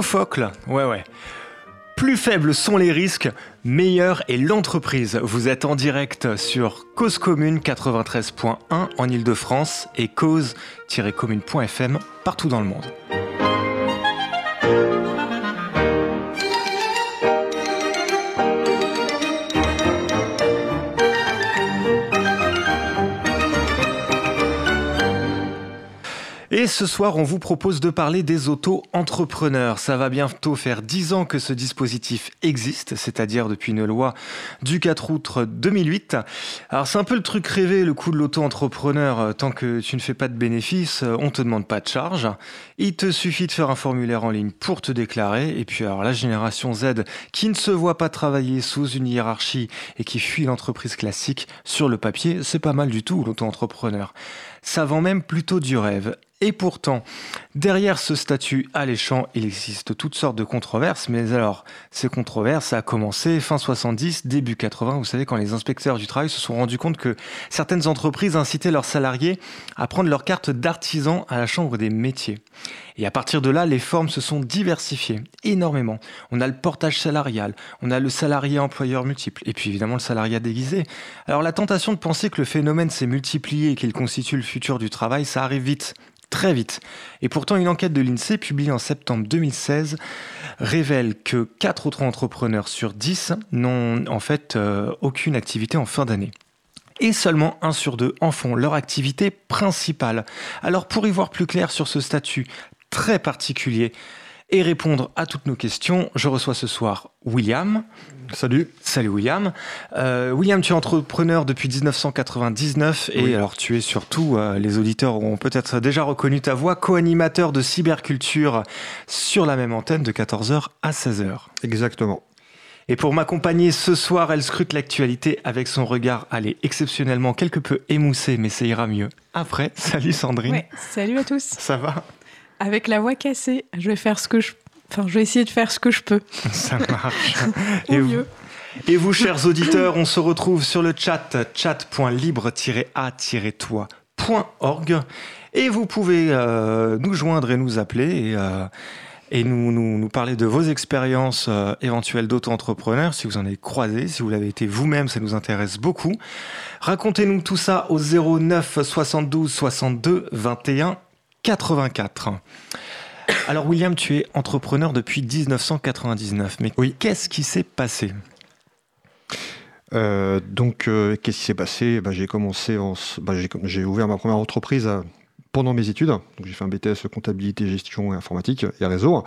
Sophocles, ouais ouais. Plus faibles sont les risques, meilleure est l'entreprise. Vous êtes en direct sur Cause Commune 93.1 en Ile-de-France et cause-commune.fm partout dans le monde. Et ce soir, on vous propose de parler des auto-entrepreneurs. Ça va bientôt faire 10 ans que ce dispositif existe, c'est-à-dire depuis une loi du 4 août 2008. Alors c'est un peu le truc rêvé, le coup de l'auto-entrepreneur. Tant que tu ne fais pas de bénéfices, on te demande pas de charge. Il te suffit de faire un formulaire en ligne pour te déclarer. Et puis alors la génération Z qui ne se voit pas travailler sous une hiérarchie et qui fuit l'entreprise classique sur le papier, c'est pas mal du tout l'auto-entrepreneur. Ça vend même plutôt du rêve. Et pourtant, derrière ce statut alléchant, il existe toutes sortes de controverses. Mais alors, ces controverses, ça a commencé fin 70, début 80. Vous savez, quand les inspecteurs du travail se sont rendus compte que certaines entreprises incitaient leurs salariés à prendre leur carte d'artisan à la chambre des métiers. Et à partir de là, les formes se sont diversifiées énormément. On a le portage salarial, on a le salarié employeur multiple, et puis évidemment le salariat déguisé. Alors la tentation de penser que le phénomène s'est multiplié et qu'il constitue le futur du travail, ça arrive vite très vite. Et pourtant, une enquête de l'INSEE publiée en septembre 2016 révèle que 4 autres entrepreneurs sur 10 n'ont en fait euh, aucune activité en fin d'année. Et seulement 1 sur 2 en font leur activité principale. Alors pour y voir plus clair sur ce statut très particulier, et répondre à toutes nos questions, je reçois ce soir William. Salut. Salut William. Euh, William, tu es entrepreneur depuis 1999 et alors tu es surtout, euh, les auditeurs ont peut-être déjà reconnu ta voix, co-animateur de cyberculture sur la même antenne de 14h à 16h. Exactement. Et pour m'accompagner ce soir, elle scrute l'actualité avec son regard, allez, exceptionnellement quelque peu émoussé, mais ça ira mieux après. Salut Sandrine. Ouais, salut à tous. Ça va? Avec la voix cassée, je vais faire ce que je Enfin, je vais essayer de faire ce que je peux. Ça marche. et, mieux. Vous, et vous, chers auditeurs, on se retrouve sur le chat chat.libre-a-toi.org et vous pouvez euh, nous joindre et nous appeler et, euh, et nous, nous, nous, parler de vos expériences euh, éventuelles d'auto-entrepreneurs, si vous en avez croisé, si vous l'avez été vous-même, ça nous intéresse beaucoup. Racontez-nous tout ça au 09 72 62 21 84. Alors William, tu es entrepreneur depuis 1999, mais oui. qu'est-ce qui s'est passé? Euh, donc, euh, qu'est-ce qui s'est passé? Bah, J'ai commencé, bah, j'ai ouvert ma première entreprise euh, pendant mes études. Donc, j'ai fait un BTS comptabilité, gestion et informatique et réseau.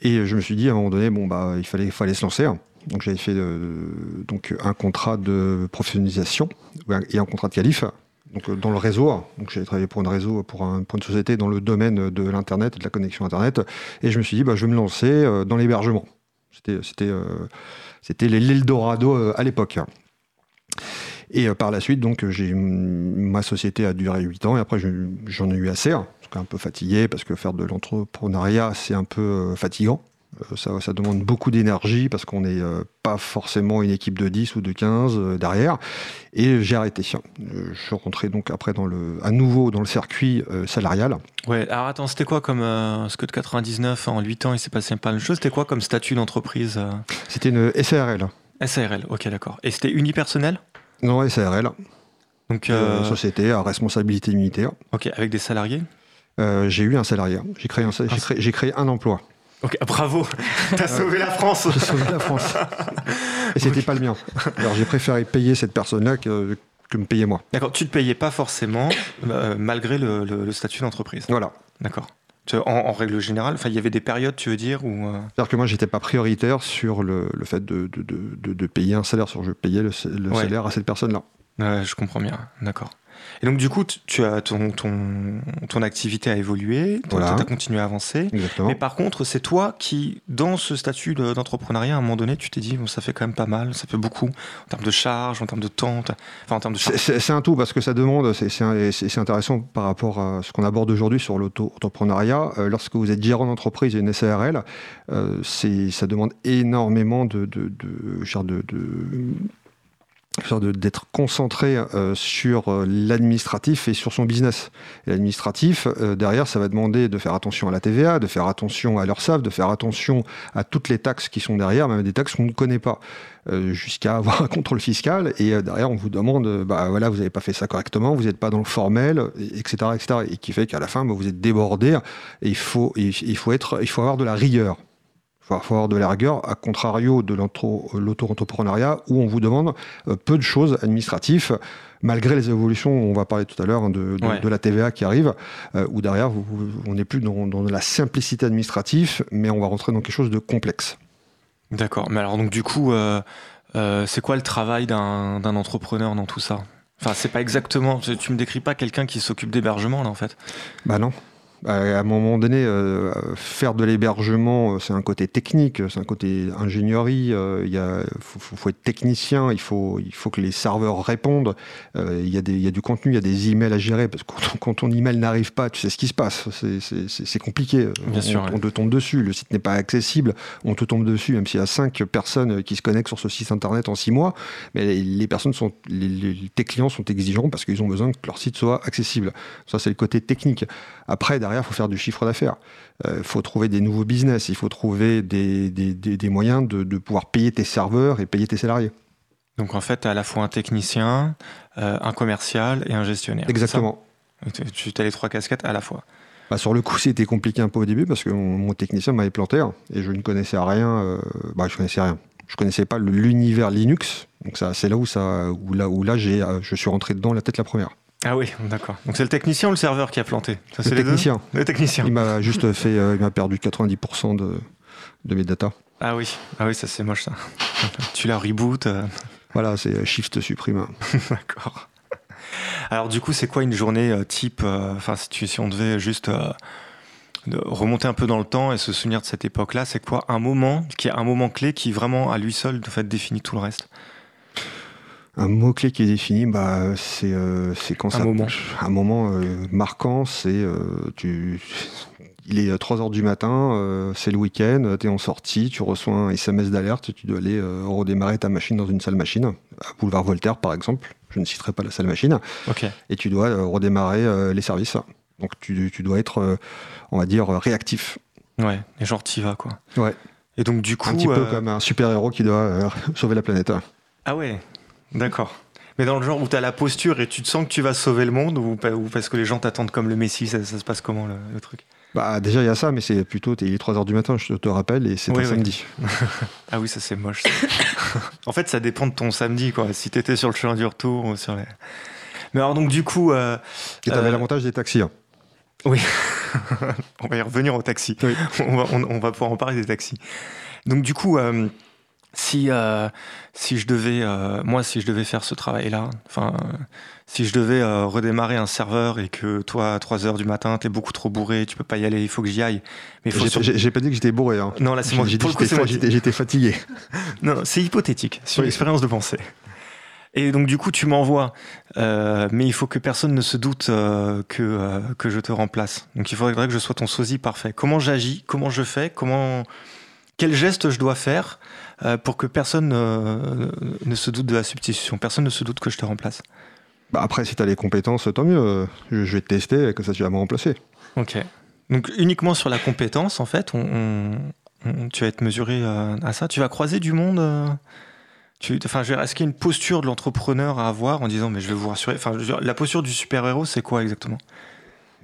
Et je me suis dit à un moment donné, bon bah, il fallait, fallait se lancer. Donc, j'avais fait donc un contrat de professionnalisation et un contrat de qualif donc, euh, dans le réseau. Donc, j'ai travaillé pour un réseau, pour, un, une société dans le domaine de l'Internet et de la connexion Internet. Et je me suis dit, bah, je vais me lancer euh, dans l'hébergement. C'était, euh, l'Eldorado à l'époque. Et par la suite, donc, ma société a duré 8 ans et après, j'en ai eu assez. Hein, un peu fatigué parce que faire de l'entrepreneuriat, c'est un peu fatigant. Euh, ça, demande beaucoup d'énergie parce qu'on n'est euh, pas forcément une équipe de 10 ou de 15 euh, derrière. Et j'ai arrêté. Je suis rentré donc après dans le, à nouveau dans le circuit salarial. Ouais, alors attends, c'était quoi comme. ce que de 99 en 8 ans, il s'est passé pas mal de choses. C'était quoi comme statut d'entreprise C'était une SARL. SARL, ok, d'accord. Et c'était unipersonnel? Non, SARL. Donc, société à responsabilité limitée. Ok, avec des salariés? J'ai eu un salarié. J'ai créé, j'ai créé un emploi. Ok, bravo, t'as sauvé la France. J'ai sauvé la France. Et c'était pas le mien. Alors j'ai préféré payer cette personne-là que, que me payer moi. D'accord, tu te payais pas forcément euh, malgré le, statut d'entreprise. Voilà. D'accord. En, règle générale, il y avait des périodes, tu veux dire où, euh C'est-à-dire que moi, j'étais pas prioritaire sur le, le fait de, de, de, de, payer un salaire, sur je payais le, salaire à cette personne-là. Je comprends bien, d'accord. Et donc, du coup, tu as ton, ton, ton activité a évolué, tu as continué à avancer. Mais par contre, c'est toi qui, dans ce statut d'entrepreneuriat, à un moment donné, tu t'es dit, bon, ça fait quand même pas mal, ça fait beaucoup, en termes de charges, en termes de temps, enfin, en termes de C'est un tout, parce que ça demande, c'est intéressant par rapport à ce qu'on aborde aujourd'hui sur l'auto-entrepreneuriat. Euh, lorsque vous êtes gérant d'entreprise et une SARL, euh, ça demande énormément de, de, de, de d'être concentré euh, sur euh, l'administratif et sur son business. L'administratif, euh, derrière, ça va demander de faire attention à la TVA, de faire attention à l'URSSAF, de faire attention à toutes les taxes qui sont derrière, même des taxes qu'on ne connaît pas, jusqu'à avoir un contrôle fiscal. Et derrière, on vous demande, bah voilà, vous n'avez pas fait ça correctement, vous n'êtes pas dans le formel, etc., etc. Et qui fait qu'à la fin, bah, vous êtes débordé. Et il faut, il faut être, il faut avoir de la rigueur. Il faut avoir de la rigueur, à contrario de l'auto-entrepreneuriat, où on vous demande euh, peu de choses administratives, malgré les évolutions, on va parler tout à l'heure hein, de, la TVA qui arrive, euh, où derrière, on n'est plus dans, la simplicité administrative, mais on va rentrer dans quelque chose de complexe. D'accord, mais alors donc du coup, euh, c'est quoi le travail d'un entrepreneur dans tout ça? Enfin, c'est pas exactement. Tu me décris pas quelqu'un qui s'occupe d'hébergement là en fait? Bah non à un moment donné, euh, faire de l'hébergement, euh, c'est un côté technique, c'est un côté ingénierie. Euh, il faut, être technicien, il faut, il faut que les serveurs répondent. il, y a des, il y a du contenu, il y a des emails à gérer parce que quand, ton email n'arrive pas, tu sais ce qui se passe. C'est compliqué. Bien on, sûr, on, te tombe dessus. Le site n'est pas accessible. On te tombe dessus, même s'il y a cinq personnes qui se connectent sur ce site internet en six mois. Mais les, personnes sont, tes clients sont exigeants parce qu'ils ont besoin que leur site soit accessible. Ça, c'est le côté technique. Après, derrière il faut faire du chiffre d'affaires. Il euh, faut trouver des nouveaux business, il faut trouver des, des, moyens de, de, pouvoir payer tes serveurs et payer tes salariés. Donc en fait, tu as à la fois un technicien, euh, un commercial et un gestionnaire. Exactement. Tu as les trois casquettes à la fois. Bah, sur le coup, c'était compliqué un peu au début parce que mon, technicien m'avait planté hein, et je ne connaissais rien. Euh, bah, je connaissais rien. Je connaissais pas l'univers Linux. Donc ça, c'est là où ça, où là, où là, j'ai, je suis rentré dedans la tête la première. Ah oui, d'accord. Donc c'est le technicien ou le serveur qui a planté? Ça, Le technicien. Le technicien. Il m'a juste fait, euh, il m'a perdu 90% de, de mes datas. Ah oui, ah oui, ça c'est moche ça. tu la reboot. Euh. Voilà, c'est euh, Shift supprime. d'accord. Alors du coup, c'est quoi une journée type Enfin, si, si, on devait juste remonter un peu dans le temps et se souvenir de cette époque-là, c'est quoi un moment qui est un moment clé qui vraiment à lui seul en fait définit tout le reste? Un mot-clé qui est défini, bah, c'est euh, quand ça. Un moment. Un moment euh, marquant, c'est. Euh, tu il est 3h du matin, c'est le week-end, tu es en sortie, tu reçois un SMS d'alerte, tu dois aller redémarrer ta machine dans une salle machine, à Boulevard Voltaire par exemple, je ne citerai pas la salle machine, et tu dois redémarrer les services. Donc tu, tu dois être, on va dire, réactif. Ouais, et genre t'y vas quoi. Ouais. Et donc du coup... Un petit peu comme un super-héros qui doit sauver la planète. Ah ouais, D'accord. Mais dans le genre où tu as la posture et tu te sens que tu vas sauver le monde ou, parce que les gens t'attendent comme le Messie, ça, se passe comment le, truc? Bah déjà il y a ça, mais c'est plutôt il est 3h du matin, je te rappelle, et c'est un samedi. ah oui, ça c'est moche. en fait, ça dépend de ton samedi, quoi. Si t'étais sur le chemin du retour ou sur les. Mais alors donc du coup. Euh, et t'avais euh, l'avantage des taxis. Hein. Oui. on va y revenir aux taxis. On, va, on, va, pouvoir en parler des taxis. Donc du coup. Euh, si euh, si je devais euh, moi si je devais faire ce travail là enfin si je devais euh, redémarrer un serveur et que toi à 3 heures du matin t'es beaucoup trop bourré tu peux pas y aller il faut que j'y aille. Mais j'ai pas dit que j'étais bourré hein. non là c'est moi. j'étais fatigué. Non c'est hypothétique c'est une expérience de pensée. Et donc du coup tu m'envoies mais il faut que personne ne se doute que que je te remplace. Donc il faudrait que je sois ton sosie parfait. Comment j'agis? Comment je fais? Comment quel geste je dois faire? Euh, pour que personne ne se doute de la substitution, personne ne se doute que je te remplace. Bah après, si tu as les compétences, tant mieux. Je vais te tester et que ça, tu vas me remplacer. Ok. Donc uniquement sur la compétence, en fait, on, tu vas être mesuré euh, à ça. Tu vas croiser du monde euh, enfin, Est-ce qu'il y a une posture de l'entrepreneur à avoir en disant mais je vais vous rassurer? Enfin, La posture du super-héros, c'est quoi exactement?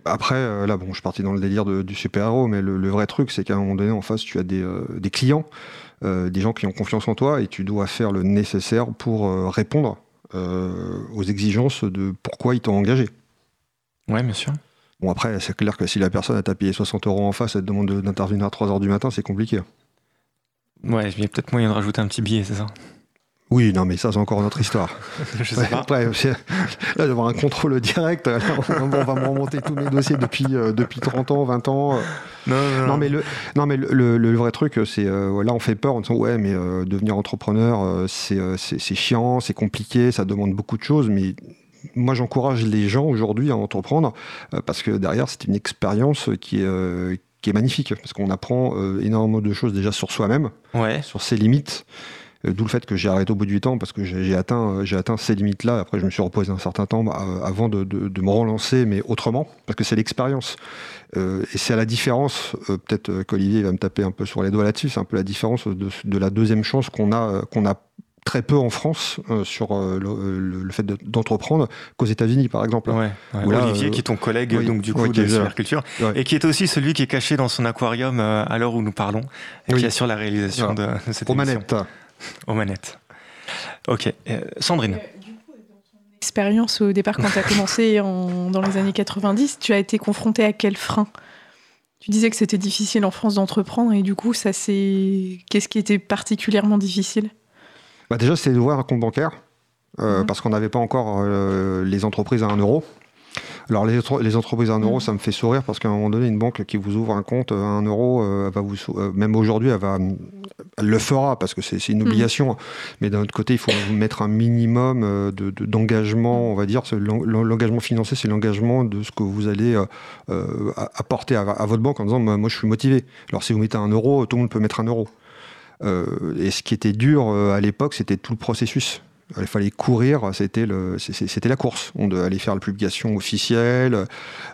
Après, là, bon, je suis parti dans le délire du super-héros, mais le, vrai truc, c'est qu'à un moment donné, en face, tu as des, des clients euh, des gens qui ont confiance en toi et tu dois faire le nécessaire pour euh, répondre euh, aux exigences de pourquoi ils t'ont engagé. Ouais, bien sûr. Bon, après, c'est clair que si la personne a t'a payé 60 euros en face, elle te demande d'intervenir à 3 heures du matin, c'est compliqué. Ouais, il y a peut-être moyen de rajouter un petit billet, c'est ça? Oui, non, mais ça, c'est encore notre histoire. je sais pas. Après, là, d'avoir un contrôle direct, on, va me remonter tous mes dossiers depuis, euh, depuis 30 ans, 20 ans. Non, non, non. mais, le, non, mais le, vrai truc, c'est euh, là, on fait peur en disant, ouais, mais euh, devenir entrepreneur, c'est chiant, c'est compliqué, ça demande beaucoup de choses, mais moi, j'encourage les gens aujourd'hui à entreprendre parce que derrière, c'est une expérience qui est, qui est magnifique parce qu'on apprend énormément de choses déjà sur soi-même, ouais. sur ses limites D'où le fait que j'ai arrêté au bout de 8 ans parce que j'ai atteint, j'ai atteint ces limites-là. Après, je me suis reposé un certain temps bah, avant de, me relancer, mais autrement, parce que c'est l'expérience. et c'est à la différence, peut-être qu'Olivier va me taper un peu sur les doigts là-dessus, c'est un peu la différence de, de la deuxième chance qu'on a, qu'on a très peu en France euh, sur euh, le, fait d'entreprendre qu'aux États-Unis, par exemple. Olivier, euh, qui est ton collègue donc du coup de Superculture, et qui est aussi celui qui est caché dans son aquarium à l'heure où nous parlons, et qui assure la réalisation de, cette Aux manettes. Aux manettes. Ok. Sandrine expérience au départ quand tu as commencé en, dans les années 90, tu as été confronté à quel frein? Tu disais que c'était difficile en France d'entreprendre et du coup, ça c'est qu'est-ce qui était particulièrement difficile? Bah Déjà, c'est d'ouvrir un compte bancaire, euh, mhm. parce qu'on n'avait pas encore euh, les entreprises à 1 euro. Alors les, les, entreprises à 1 euro, mhm. ça me fait sourire parce qu'à un moment donné, une banque qui vous ouvre un compte à 1 euro, euh, va vous, même aujourd'hui, elle, va, elle le fera parce que c'est une mhm. obligation. Mais d'un autre côté, il faut mettre un minimum d'engagement, on va dire. L'engagement financier, c'est l'engagement de ce que vous allez apporter à, à, votre banque en disant moi, je suis motivé. Alors si vous mettez 1 euro, tout le monde peut mettre 1 euro. Euh, et ce qui était dur euh, à l'époque, c'était tout le processus. Il fallait courir, c'était la course. On devait aller faire la publication officielle,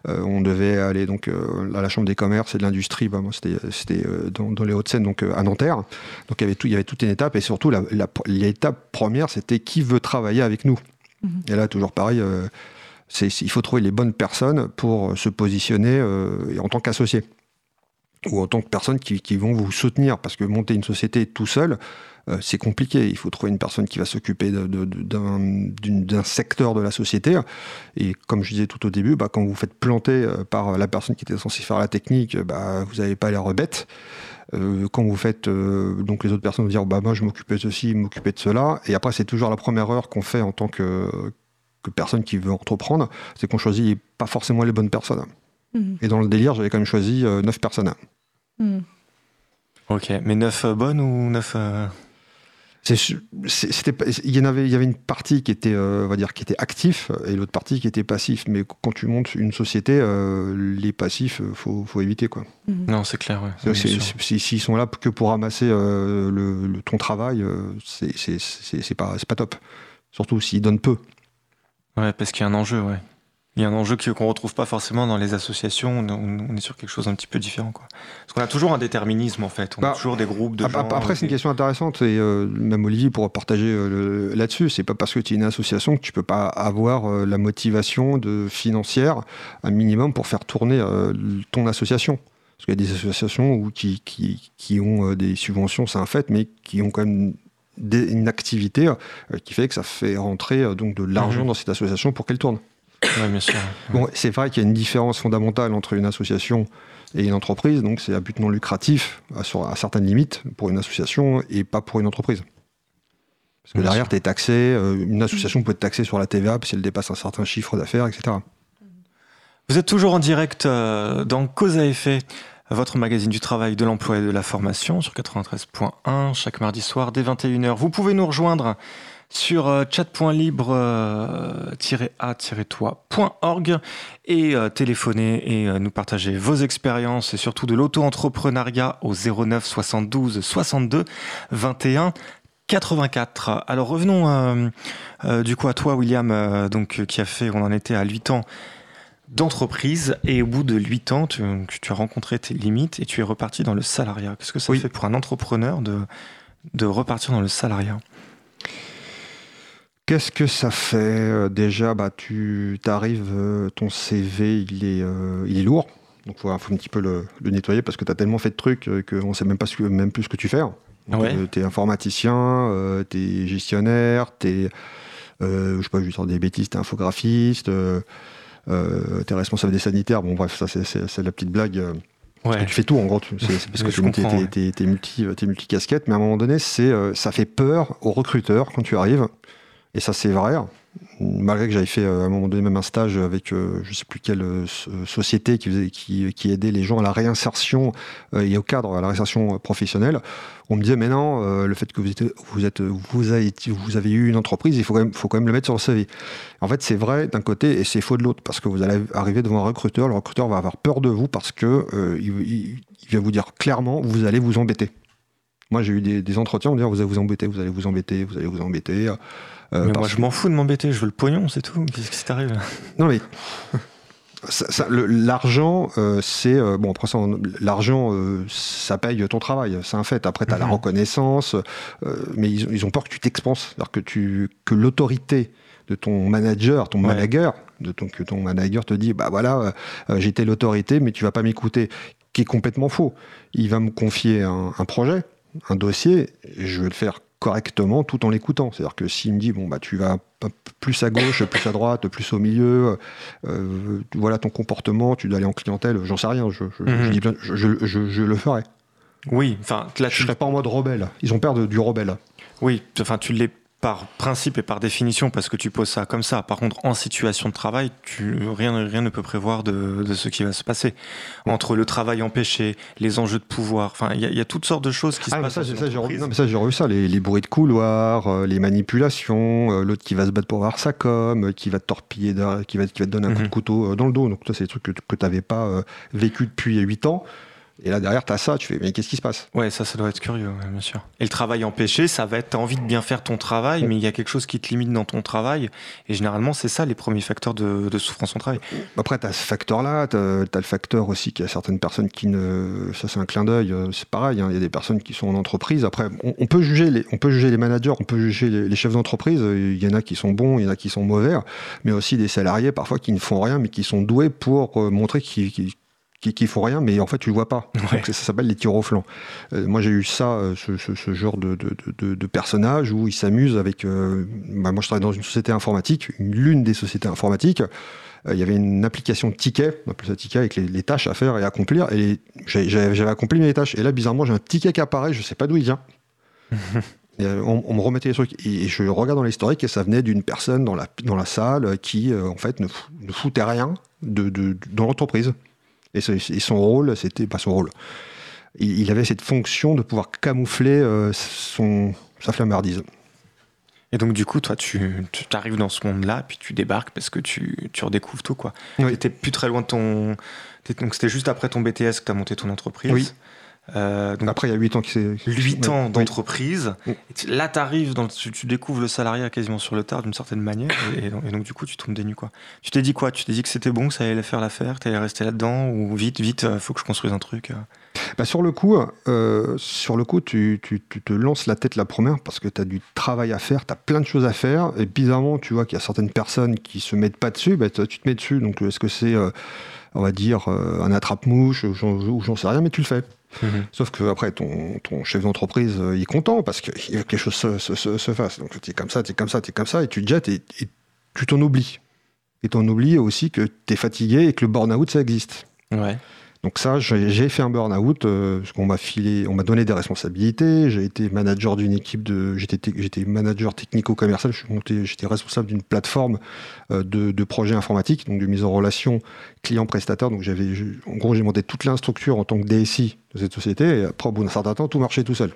euh, on devait aller donc à la chambre des commerces et de l'industrie. Bah, c'était dans, les Hauts-de-Seine, donc à Nanterre. Donc il y avait tout, il y avait toute une étape et surtout l'étape première, c'était qui veut travailler avec nous. Mhm. Et là, toujours pareil. il faut trouver les bonnes personnes pour se positionner en tant qu'associé ou en tant que personne qui, vont vous soutenir. Parce que monter une société tout seul, euh, c'est compliqué. Il faut trouver une personne qui va s'occuper d'un secteur de la société. Et comme je disais tout au début, bah, quand vous faites planter euh, par la personne qui était censée faire la technique, bah, vous n'avez pas l'air bête. Euh, quand vous faites, donc les autres personnes vous dire, bah, moi je m'occupais de ceci, m'occuper de cela. Et après, c'est toujours la première heure qu'on fait en tant que, que personne qui veut entreprendre, c'est qu'on choisit pas forcément les bonnes personnes. Mmh. Et dans le délire, j'avais quand même choisi neuf personnes. Hmm. Ok, mais neuf euh, bonnes ou neuf euh, c'était il y en avait il y avait une partie qui était euh, on va dire qui était actif et l'autre partie qui était passif. Mais quand tu montes une société les passifs faut, faut éviter quoi. Hmm. non c'est clair ouais. s'ils sont là que pour ramasser le, ton travail c'est pas c'est pas top. Surtout s'ils donnent peu. Ouais parce qu'il y a un enjeu ouais il y a un enjeu qu'on ne retrouve pas forcément dans les associations. On, est sur quelque chose un petit peu différent. Quoi. Parce qu'on a toujours un déterminisme, en fait. On a bah, toujours des groupes de gens. Après, c'est une question intéressante. Et euh, même Olivier pourra partager euh, là-dessus. C'est pas parce que tu es une association que tu peux pas avoir euh, la motivation de financière, un minimum, pour faire tourner ton association. Parce qu'il y a des associations où, qui, qui, qui ont des subventions, c'est un fait, mais qui ont quand même une activité qui fait que ça fait rentrer donc de l'argent mmh. dans cette association pour qu'elle tourne. Bon, c'est vrai qu'il y a une différence fondamentale entre une association et une entreprise, donc c'est à but non lucratif à, à, certaines limites pour une association et pas pour une entreprise. Parce que derrière, tu es taxé, euh, une association peut être taxée sur la TVA si elle dépasse un certain chiffre d'affaires, etc. Vous êtes toujours en direct euh, dans Cause à effet, votre magazine du travail, de l'emploi et de la formation sur 93.1 chaque mardi soir dès 21h. Vous pouvez nous rejoindre sur euh, chat.libre-a-toi.org et euh, téléphoner et euh, nous partager vos expériences et surtout de l'auto-entrepreneuriat au 09 72 62 21 84. Alors revenons du coup à toi William, donc qui a fait, on en était à 8 ans d'entreprise et au bout de 8 ans, tu, tu, as rencontré tes limites et tu es reparti dans le salariat. Qu'est-ce que ça fait pour un entrepreneur de, de repartir dans le salariat? Qu'est-ce que ça fait euh, Déjà, bah, tu arrives, euh, ton CV, il est, euh, il est lourd. Donc, il faut, un petit peu le, nettoyer parce que tu as tellement fait de trucs qu'on ne sait même, pas ce même plus ce que tu fais. tu es informaticien, tu es gestionnaire, tu es, je sais pas, je des bêtises, tu es infographiste, tu es responsable des sanitaires. Bon, bref, ça, c'est la petite blague. tu fais tout en gros, c'est parce que tu es, multi, multi casquettes, mais à un moment donné, ça fait peur aux recruteurs quand tu arrives. Et ça, c'est vrai. Malgré que j'avais fait euh, à un moment donné même un stage avec euh, je ne sais plus quelle euh, société qui, aidait les gens à la réinsertion et au cadre à la réinsertion professionnelle, on me disait mais non, le fait que vous, êtes, vous, avez, eu une entreprise, il faut quand même, le mettre sur le CV. En fait, c'est vrai d'un côté et c'est faux de l'autre parce que vous allez arriver devant un recruteur, le recruteur va avoir peur de vous parce que il, va vous dire clairement vous allez vous embêter. Moi, j'ai eu des, entretiens, on dit vous allez vous embêter, vous allez vous embêter, vous allez vous embêter. Mais moi, je m'en fous de m'embêter, je veux le pognon, c'est tout. Qu'est-ce qui t'arrive Non, mais L'argent, euh, c'est euh, bon. Après l'argent, euh, ça paye ton travail, c'est un fait. Après, tu as la mhm. reconnaissance, mais ils, ont peur que tu t'expanses, que tu que l'autorité de ton manager, ton manager, de ton que ton manager te dit, bah voilà, j'étais l'autorité, mais tu vas pas m'écouter, qui est complètement faux. Il va me confier un, un projet, un dossier, et je vais le faire correctement tout en l'écoutant. C'est-à-dire que s'il me dit, bon, bah, tu vas plus à gauche, plus à droite, plus au milieu, euh, voilà ton comportement, tu dois aller en clientèle, j'en sais rien, je, je, je, le ferai. Oui, enfin, je serais pas en mode rebelle. Ils ont peur de, du rebelle. Oui, enfin, tu l'es par principe et par définition parce que tu poses ça comme ça. Par contre, en situation de travail, tu, rien, rien ne peut prévoir de, de ce qui va se passer. Entre le travail empêché, les enjeux de pouvoir, enfin, il y, a toutes sortes de choses qui se ah, passent. Ça, ça, j'ai revu, ça, j'ai revu ça, les, les, bruits de couloir, euh, les manipulations, euh, l'autre qui va se battre pour avoir sa com, euh, qui va te torpiller, qui va, qui va te donner un coup de mhm. couteau dans le dos. Donc, ça, c'est des trucs que, que tu n'avais pas vécu depuis 8 ans. Et là, derrière, tu as ça, tu fais, mais qu'est-ce qui se passe? Ouais, ça, ça doit être curieux, bien sûr. Et le travail empêché, ça va être, tu as envie de bien faire ton travail, mais il y a quelque chose qui te limite dans ton travail. Et généralement, c'est ça les premiers facteurs de, souffrance au travail. Après, tu as ce facteur-là, tu as, le facteur aussi qu'il y a certaines personnes qui ne. Ça, c'est un clin d'œil, euh, c'est pareil, hein. il y a des personnes qui sont en entreprise. Après, on, peut, juger les, on peut juger les managers, on peut juger les, chefs d'entreprise. Il y en a qui sont bons, il y en a qui sont mauvais, mais aussi des salariés parfois qui ne font rien, mais qui sont doués pour euh, montrer qu'ils qui, qui font rien, mais en fait tu le vois pas. Donc, ça, s'appelle les tirs au flanc. Euh, moi j'ai eu ça, euh, ce, genre de, de, de, personnage où ils s'amusent avec. Euh, bah, moi je travaille dans une société informatique, l'une des sociétés informatiques. Il y avait une application de ticket, on appelle ça ticket, avec les, tâches à faire et à accomplir. Et j'avais accompli mes tâches. Et là, bizarrement, j'ai un ticket qui apparaît, je sais pas d'où il vient. on, me remettait les trucs et, je regarde dans l'historique et ça venait d'une personne dans la, dans la salle qui en fait ne, foutait rien de, de dans l'entreprise. Et, son rôle, c'était pas son rôle. Il, avait cette fonction de pouvoir camoufler euh, son, sa flambardise. Et donc, du coup, toi, tu, tu arrives dans ce monde-là, puis tu débarques parce que tu, tu redécouvres tout, quoi. Tu n'étais plus très loin de ton. Donc, c'était juste après ton BTS que tu as monté ton entreprise. Oui. Euh, donc Après, il y a 8 ans qui s'est. 8 ans d'entreprise. Là, arrives dans, tu, tu, découvres le salariat quasiment sur le tard d'une certaine manière. Et, donc, du coup, tu tombes des nues, quoi. Tu t'es dit quoi? Tu t'es dit que c'était bon, que ça allait faire l'affaire, que tu allais rester là-dedans Ou vite, vite, il euh, faut que je construise un truc euh? bah, Sur le coup, euh, sur le coup tu, tu, tu, te lances la tête la première parce que tu as du travail à faire, tu as plein de choses à faire. Et bizarrement, tu vois qu'il y a certaines personnes qui se mettent pas dessus. Bah, tu te mets dessus. Donc, est-ce que c'est, on va dire, un attrape-mouche ou j'en sais rien, mais tu le fais. Mhm. Sauf que après ton, ton chef d'entreprise il est content parce que quelque chose se, se, se, fasse. Donc tu es comme ça, tu es comme ça, tu es comme ça, et tu te jettes et, tu t'en oublies. Et t'en oublies aussi que tu es fatigué et que le burn-out ça existe. Ouais. Donc ça, j'ai fait un burn-out euh, parce qu'on m'a filé, on m'a donné des responsabilités. J'ai été manager d'une équipe de, j'étais manager technico-commercial. j'étais responsable d'une plateforme euh, de, de, projets informatiques, donc de mise en relation client-prestataire. Donc j'avais, en gros, j'ai monté toute l'instructure en tant que DSI de cette société. Et après, au bout d'un certain temps, tout marchait tout seul.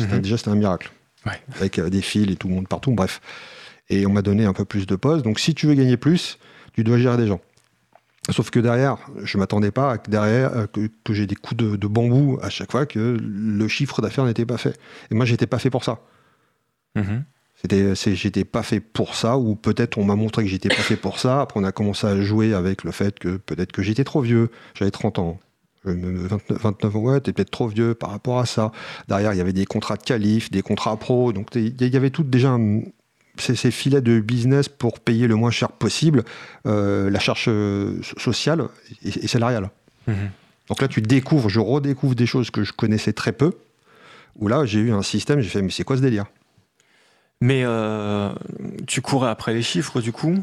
Mhm. Déjà, c'était un miracle. Avec euh, des fils et tout le monde partout, bref. Et on m'a donné un peu plus de postes. Donc si tu veux gagner plus, tu dois gérer des gens. Sauf que derrière, je ne m'attendais pas à que derrière que, j'ai des coups de, bambou à chaque fois que le chiffre d'affaires n'était pas fait. Et moi, j'étais pas fait pour ça. Mm-hmm. C'était, j'étais pas fait pour ça, ou peut-être on m'a montré que j'étais pas fait pour ça. Après, on a commencé à jouer avec le fait que peut-être que j'étais trop vieux. J'avais 30 ans. 29, 29 ans, ouais, t'es peut-être trop vieux par rapport à ça. Derrière, il y avait des contrats de qualif, des contrats pro. Donc, il y avait tout déjà ces, filets de business pour payer le moins cher possible euh, la charge euh, sociale et, salariale. Mhm. Donc là, tu découvres, je redécouvre des choses que je connaissais très peu, où là, j'ai eu un système, j'ai fait, mais c'est quoi ce délire? Mais euh, tu courais après les chiffres, du coup?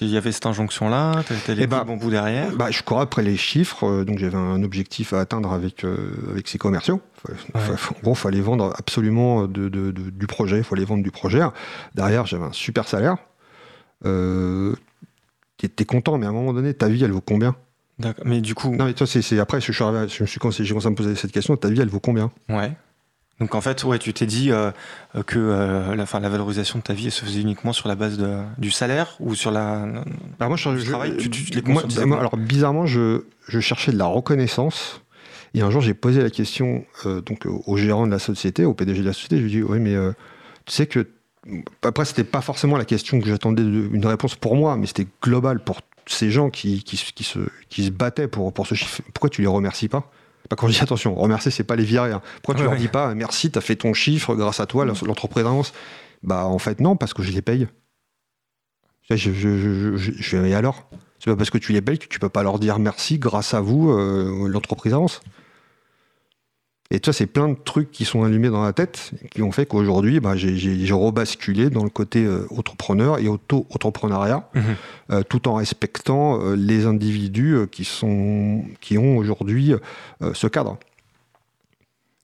Il y avait cette injonction-là, tu avais les bon bout derrière bah, Je courais après les chiffres, euh, donc j'avais un objectif à atteindre avec, euh, avec ces commerciaux. en gros, il fallait vendre absolument de, du projet, il fallait vendre du projet. Derrière, j'avais un super salaire. Euh, tu es content, mais à un moment donné, ta vie, elle vaut combien? D'accord, mais du coup... Non, mais toi, c'est après, je, suis arrivé, je me suis j'ai commencé à me poser cette question, ta vie, elle vaut combien? Ouais. Donc en fait, ouais, tu t'es dit euh, que euh, la, fin, la valorisation de ta vie se faisait uniquement sur la base de, du salaire ou sur la alors moi, je, travail? Tu, tu, les moi, alors bizarrement, je, je, cherchais de la reconnaissance Et un jour, j'ai posé la question donc au gérant de la société, au PDG de la société. Je lui ai dit, oui, mais tu sais que après, c'était pas forcément la question que j'attendais une réponse pour moi, mais c'était global pour ces gens qui, qui, se, qui se battaient pour, pour ce chiffre. Pourquoi tu les remercies pas? Bah, quand je dis attention, remercier, c'est pas les virer. Hein. Pourquoi tu leur dis pas merci, tu as fait ton chiffre grâce à toi, l'entreprise avance Bah en fait non, parce que je les paye. Je, je, je, je, et alors C'est pas parce que tu les payes que tu peux pas leur dire merci, grâce à vous, euh, l'entreprise avance. Et ça, c'est plein de trucs qui sont allumés dans la tête, qui ont fait qu'aujourd'hui, bah, j'ai rebasculé dans le côté euh, entrepreneur et auto-entrepreneuriat, mhm. euh, tout en respectant euh, les individus qui, sont, qui ont aujourd'hui ce cadre.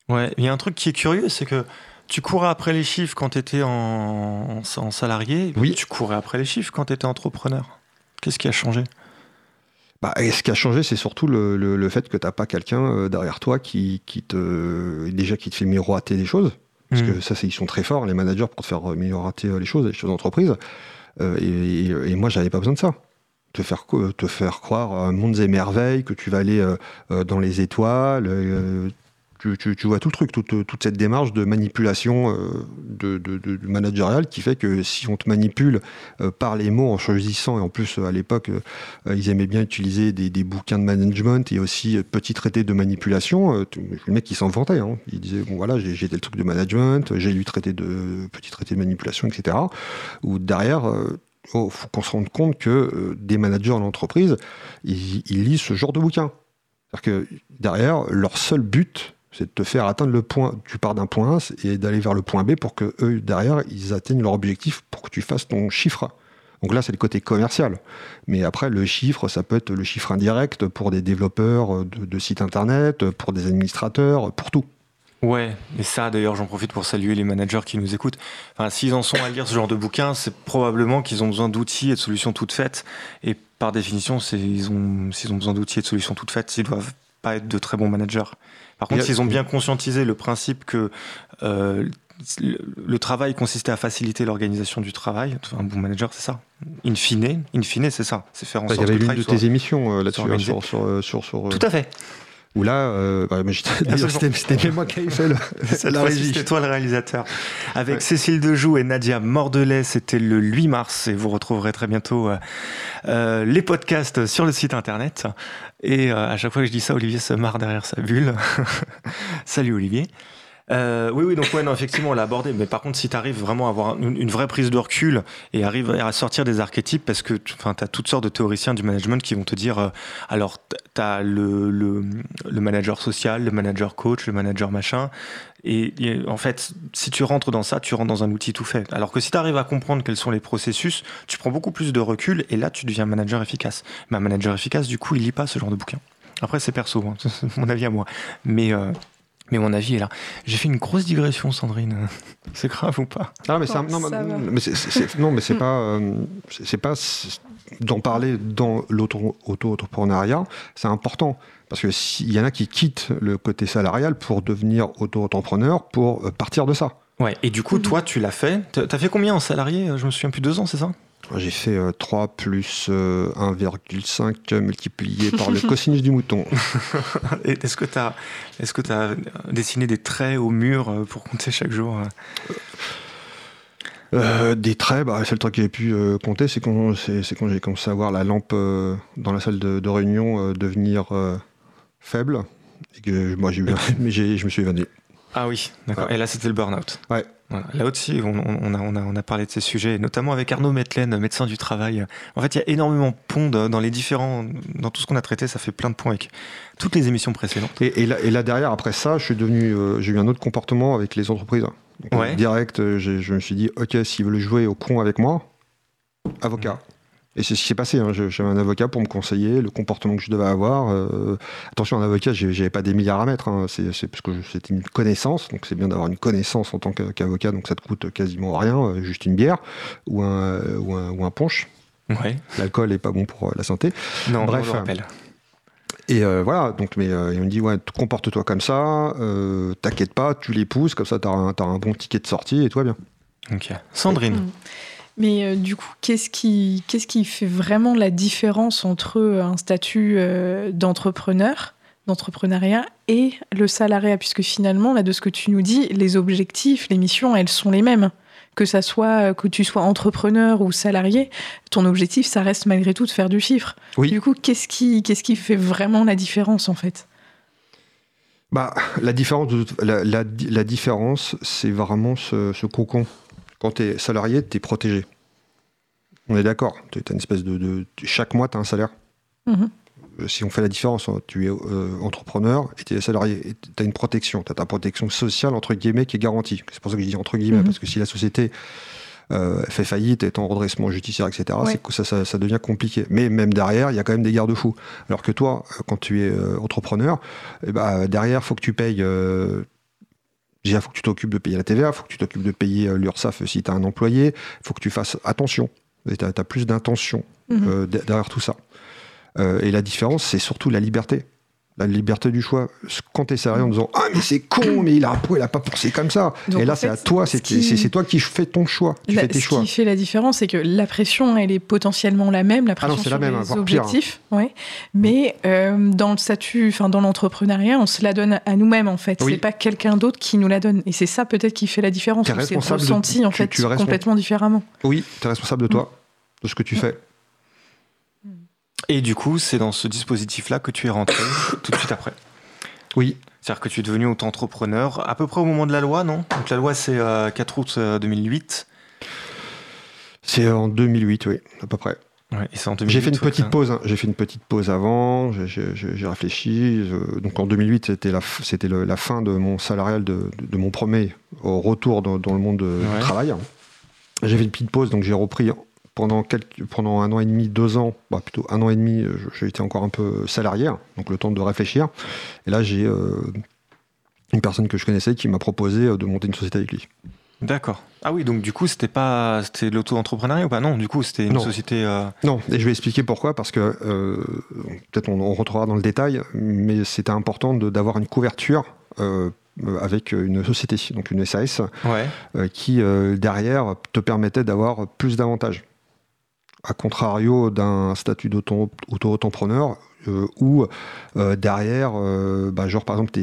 Ouais, il y a un truc qui est curieux, c'est que tu courais après les chiffres quand tu étais en, en, salarié, oui. tu courais après les chiffres quand tu étais entrepreneur. Qu'est-ce qui a changé? Bah, et ce qui a changé, c'est surtout le, le, fait que tu n'as pas quelqu'un euh, derrière toi qui, qui, te déjà qui te fait miroiter des choses. Parce que mmh. ça, ils sont très forts, les managers, pour te faire miroiter euh, les choses, les choses d'entreprise. Euh, et, et, moi, j'avais pas besoin de ça. Te faire, te faire croire un monde et merveilles, que tu vas aller dans les étoiles, tu, vois tout le truc, toute, cette démarche de manipulation euh, de, managériale qui fait que si on te manipule euh, par les mots en choisissant, et en plus à l'époque euh, ils aimaient bien utiliser des, bouquins de management et aussi petits traités de manipulation, le mec qui s'en vantait, hein. il disait bon voilà j'ai tel truc de management, j'ai lu traité de petits traités de manipulation, etc. Ou derrière il oh, faut qu'on se rende compte que des managers en entreprise, ils, ils lisent ce genre de bouquins. C'est-à-dire que derrière, leur seul but, c'est de te faire atteindre le point. Tu pars d'un point A et d'aller vers le point B pour que eux, derrière, ils atteignent leur objectif pour que tu fasses ton chiffre. Donc là, c'est le côté commercial. Mais après, le chiffre, ça peut être le chiffre indirect pour des développeurs de, sites internet, pour des administrateurs, pour tout. Ouais, et ça d'ailleurs j'en profite pour saluer les managers qui nous écoutent. Enfin, s'ils en sont à lire ce genre de bouquin, c'est probablement qu'ils ont besoin d'outils et de solutions toutes faites. Et par définition, ils ont, s'ils ont besoin d'outils et de solutions toutes faites, ils doivent pas être de très bons managers. Par contre, s'ils ont bien conscientisé le principe que euh, le travail consistait à faciliter l'organisation du travail, un bon manager, c'est ça. In fine, in fine c'est ça. C'est faire en sorte que. Il y avait une de tes émissions euh, là-dessus, hein, sur, sur, sur, Tout à fait. Où là, euh, bah, c'était moi qui avais fait la régie. C'était toi le réalisateur. Avec Cécile Dejoux et Nadia Mordelais, c'était le 8 mars et vous retrouverez très bientôt euh, euh, les podcasts sur le site internet. Et à chaque fois que je dis ça, Olivier se marre derrière sa bulle. Salut Olivier. Euh, oui, oui, donc ouais, non, effectivement, on l'a abordé. Mais par contre, si tu arrives vraiment à avoir une, vraie prise de recul et arrives à sortir des archétypes, parce que tu as toutes sortes de théoriciens du management qui vont te dire, euh, alors, tu as le, le, le, manager social, le manager coach, le manager machin. Et, en fait, si tu rentres dans ça, tu rentres dans un outil tout fait. Alors que si tu arrives à comprendre quels sont les processus, tu prends beaucoup plus de recul et là, tu deviens manager efficace. Mais un manager efficace, du coup, il lit pas ce genre de bouquin. Après, c'est perso, hein, mon avis à moi. Mais, euh, mais mon avis est là. J'ai fait une grosse digression, Sandrine. c'est grave ou pas? Ah, mais non, mais c'est, non, mais c'est pas, euh, c'est pas d'en parler dans l'auto-entrepreneuriat. C'est important parce que s'il y en a qui quittent le côté salarial pour devenir auto-entrepreneur, pour euh, partir de ça. Ouais. Et du coup, toi, tu l'as fait. T'as fait combien en salarié? Je me souviens plus deux ans, c'est ça? J'ai fait 3 euh, plus 1,5 euh, multiplié par le cosinus du mouton. Est-ce que tu as, est que as dessiné des traits au mur euh, pour compter chaque jour des traits, bah, le seul truc que j'ai pu compter, c'est quand, quand j'ai commencé à voir la lampe dans la salle de, réunion devenir faible. Et que moi, j'ai mais je me suis évanoui. Ah oui, d'accord. Et là, c'était le burn-out. Ouais. Là aussi, on, a, on, a, on, a, parlé de ces sujets, notamment avec Arnaud Metlen, médecin du travail. En fait, il y a énormément de ponts dans les différents, dans tout ce qu'on a traité, ça fait plein de points avec toutes les émissions précédentes. Et, là, et là, derrière, après ça, je suis devenu, euh, j'ai eu un autre comportement avec les entreprises. Direct, euh, je me suis dit, ok, s'ils veulent jouer au con avec moi, avocat. Et c'est ce qui s'est passé. Hein. J'avais un avocat pour me conseiller le comportement que je devais avoir. Euh, attention, un avocat, j'avais pas des milliards à mettre. Hein. C'est parce que c'était une connaissance. Donc c'est bien d'avoir une connaissance en tant qu'avocat. Donc ça te coûte quasiment rien, euh, juste une bière ou un, ou un, ou un punch. Ouais. L'alcool est pas bon pour euh, la santé. Non, bref. On le rappelle. Et voilà, donc mais il me dit ouais, comporte-toi comme ça, t'inquiète pas, tu les pousses, comme ça t'as un, as un bon ticket de sortie et toi bien. Ok. Sandrine. Mm. Mais euh, du coup, qu'est-ce qui, qu'est-ce qui fait vraiment la différence entre un statut euh, d'entrepreneur d'entrepreneuriat et le salariat, puisque finalement, là, de ce que tu nous dis, les objectifs, les missions, elles sont les mêmes. Que ça soit que tu sois entrepreneur ou salarié, ton objectif, ça reste malgré tout de faire du chiffre. Oui. Du coup, qu'est-ce qui, qu'est-ce qui fait vraiment la différence en fait? Bah, la différence, la, la- la différence, c'est vraiment ce, ce cocon. Quand tu es salarié, tu es protégé. On est d'accord. Une espèce de, de- Chaque mois, tu as un salaire. Mhm. Euh, Si on fait la différence, hein, tu es euh, entrepreneur et tu es salarié, tu as une protection. Tu as ta protection sociale, entre guillemets, qui est garantie. C'est pour ça que je dis entre guillemets, Mhm. parce que si la société euh, fait faillite, est en redressement judiciaire, etc., Ouais. c'est que ça, ça- ça devient compliqué. Mais même derrière, il y a quand même des garde-fous. Alors que toi, quand tu es euh, entrepreneur, eh ben, derrière, il faut que tu payes. euh, il faut que tu t'occupes de payer la TVA, il faut que tu t'occupes de payer euh, l'URSSAF si tu as un employé, il faut que tu fasses attention. Tu as, plus d'intention Mhm. euh, de- derrière tout ça. Euh, et la différence, c'est surtout la liberté. La liberté du choix. Quand tu es salarié en disant Ah, mais c'est con, mais il a, il a pas pensé comme ça. Donc, et là, c'est à toi, ce c'est c'est toi qui fais ton choix. Tu La- fais tes ce choix. qui fait la différence, c'est que la pression, elle est potentiellement la même, la Ah non, pression c'est la sur même, les pire. objectifs, ouais. Mais euh, dans le statut, enfin dans l'entrepreneuriat, on se la donne à nous-mêmes en fait. Oui. C'est pas quelqu'un d'autre qui nous la donne, et c'est ça peut-être qui fait la différence. C'est responsable de- ressenti en tu- fait tu complètement différemment. Oui, tu es responsable de toi, de ce que tu fais. Et du coup, c'est dans ce dispositif-là que tu es rentré tout de suite après? Oui, C'est-à-dire que tu es devenu auto-entrepreneur à peu près au moment de la loi, non? Donc la loi, c'est euh, 4 août euh, 2008. c'est en 2008, oui, à peu près. Ouais, et c'est en 2008. J'ai fait une petite ça. pause. hein. J'ai fait une petite pause avant. j'ai- réfléchi. je- donc en 2008, c'était la, c'était la fin de mon salarial de, de mon premier au retour dans, dans le monde de- Ouais. du travail. J'ai fait une petite pause, donc j'ai repris pendant quelques, pendant un an et demi, deux ans, bah plutôt un an et demi. je- J'ai été encore un peu salarié, hein, donc le temps de réfléchir. Et là, j'ai euh, une personne que je connaissais qui m'a proposé euh, de monter une société avec lui. D'accord. Ah oui, donc du coup, c'était pas c'était l'auto-entrepreneuriat ou pas? Non, du coup, c'était une Non. société. euh, Non, et je vais expliquer pourquoi, parce que euh, peut-être on, on rentrera dans le détail, mais c'était important d'avoir une couverture euh, euh, avec une société, donc une SAS, Ouais. euh, qui euh, derrière te permettait d'avoir plus d'avantages. A contrario d'un statut d'auto- auto-entrepreneur euh, où euh, derrière, euh, bah, genre par exemple,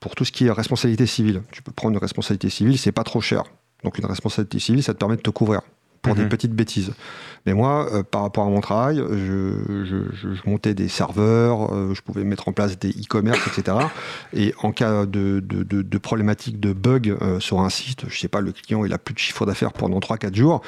pour tout ce qui est responsabilité civile, tu peux prendre une responsabilité civile, c'est pas trop cher. Donc une responsabilité civile, ça te permet de te couvrir pour des Mhm. petites bêtises. Mais moi, euh, par rapport à mon travail, je, je- je- je montais des serveurs, euh, je pouvais mettre en place des e-commerce, etc. Et en cas de, de, de, de problématique de bug euh, sur un site, je sais pas, le client il a plus de chiffre d'affaires pendant 3-4 jours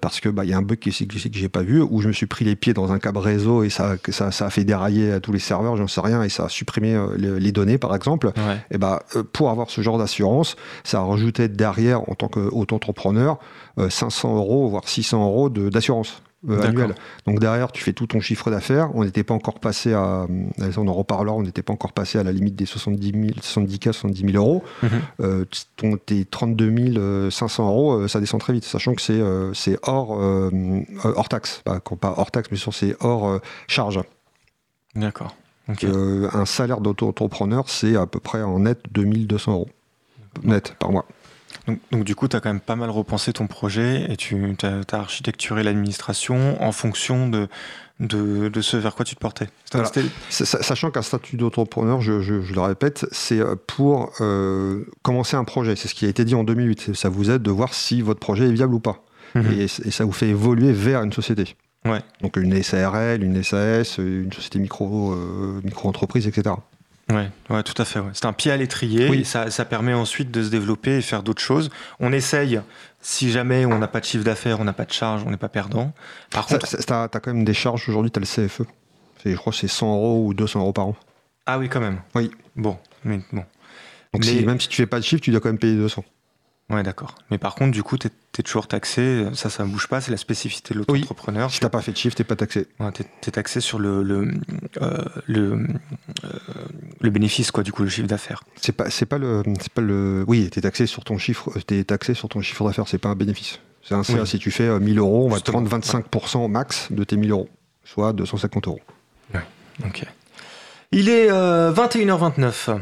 parce que bah, il y a un bug qui est que j'ai pas vu, ou je me suis pris les pieds dans un câble réseau et ça, ça, ça a fait dérailler à tous les serveurs, j'en sais rien, et ça a supprimé les, les données par exemple. Ouais. Et bah, pour avoir ce genre d'assurance, ça rajoutait derrière, en tant qu'auto-entrepreneur, euh, 500 euros, voire 600 euros d'assurance euh, annuelle. Donc derrière, tu fais tout ton chiffre d'affaires. On n'était pas encore passé à, euh, on en reparlera, on n'était pas encore passé à la limite des 70 000, 70 k 70 000 euros. Mhm. Euh, ton, tes 32 500 euros, ça descend très vite, sachant que c'est c'est hors, hors taxe. Pas, pas hors taxe, mais sur c'est hors charge. D'accord. Un salaire d'auto-entrepreneur, c'est à peu près en net 2200 euros net par mois. Donc, donc, du coup, tu as quand même pas mal repensé ton projet et tu as, architecturé l'administration en fonction de, de, de, ce vers quoi tu te portais. Voilà. Sachant qu'un statut d'auto-entrepreneur, je, je, je, le répète, c'est pour euh, commencer un projet. C'est ce qui a été dit en 2008. Ça vous aide de voir si votre projet est viable ou pas. Mhm. Mmh. Et, et, ça vous fait évoluer vers une société. Ouais. Donc une SARL, une SAS, une société micro, euh, micro-entreprise, etc. Ouais, ouais, tout à fait. Ouais. C'est un pied à l'étrier. Oui. Ça, ça, permet ensuite de se développer et faire d'autres choses. On essaye, si jamais on n'a pas de chiffre d'affaires, on n'a pas de charge, on n'est pas perdant. Par ça, contre. Tu as, quand même des charges aujourd'hui, tu as le CFE. Je crois que c'est 100 euros ou 200 euros par an. Ah oui, quand même. Oui. Bon, mais bon. Donc mais... si, même si tu fais pas de chiffre, tu dois quand même payer 200. Ouais, d'accord. Mais par contre, du coup, tu es, es, toujours taxé. Ça, ça ne bouge pas. C'est la spécificité de l'auto-entrepreneur. Oui. Si tu n'as pas fait de chiffre, tu n'es pas taxé. Ouais, tu es, es, taxé sur le, le, euh, le, euh, le, bénéfice, quoi, du coup, le chiffre d'affaires. C'est pas, pas, le, pas le. Oui, tu es taxé sur ton chiffre, es taxé sur ton chiffre d'affaires, c'est pas un bénéfice. C'est un. Oui. Si tu fais 1000 euros, on va te prendre 25% max de tes 1000 euros, soit 250 euros. Ouais, ok. Il est euh, 21h29. Vous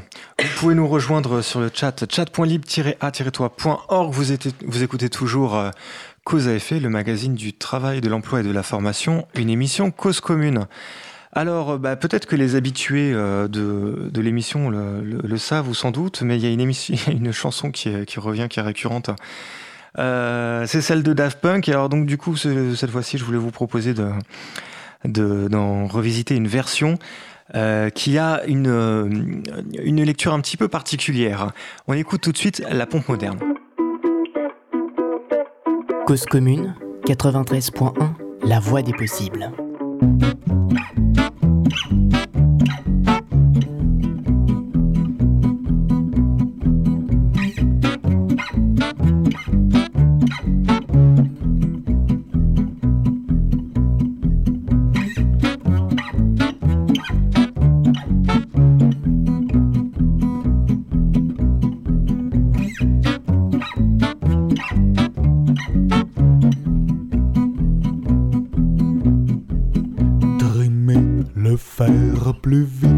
pouvez nous rejoindre sur le chat chat.lib-a-toi.org. Vous, écoutez toujours euh, Cause à effet, le magazine du travail, de l'emploi et de la formation, une émission Cause commune. Alors, bah, peut-être que les habitués de, l'émission le, savent ou sans doute, mais il y a une, émission, une chanson qui, revient, qui est récurrente. c'est celle de Daft Punk. alors, donc, du coup, cette fois-ci, je voulais vous proposer de, d'en revisiter une version euh, qui a une, euh, une lecture un petit peu particulière. On écoute tout de suite La pompe moderne. Cause commune 93.1 La voix des possibles. Fallait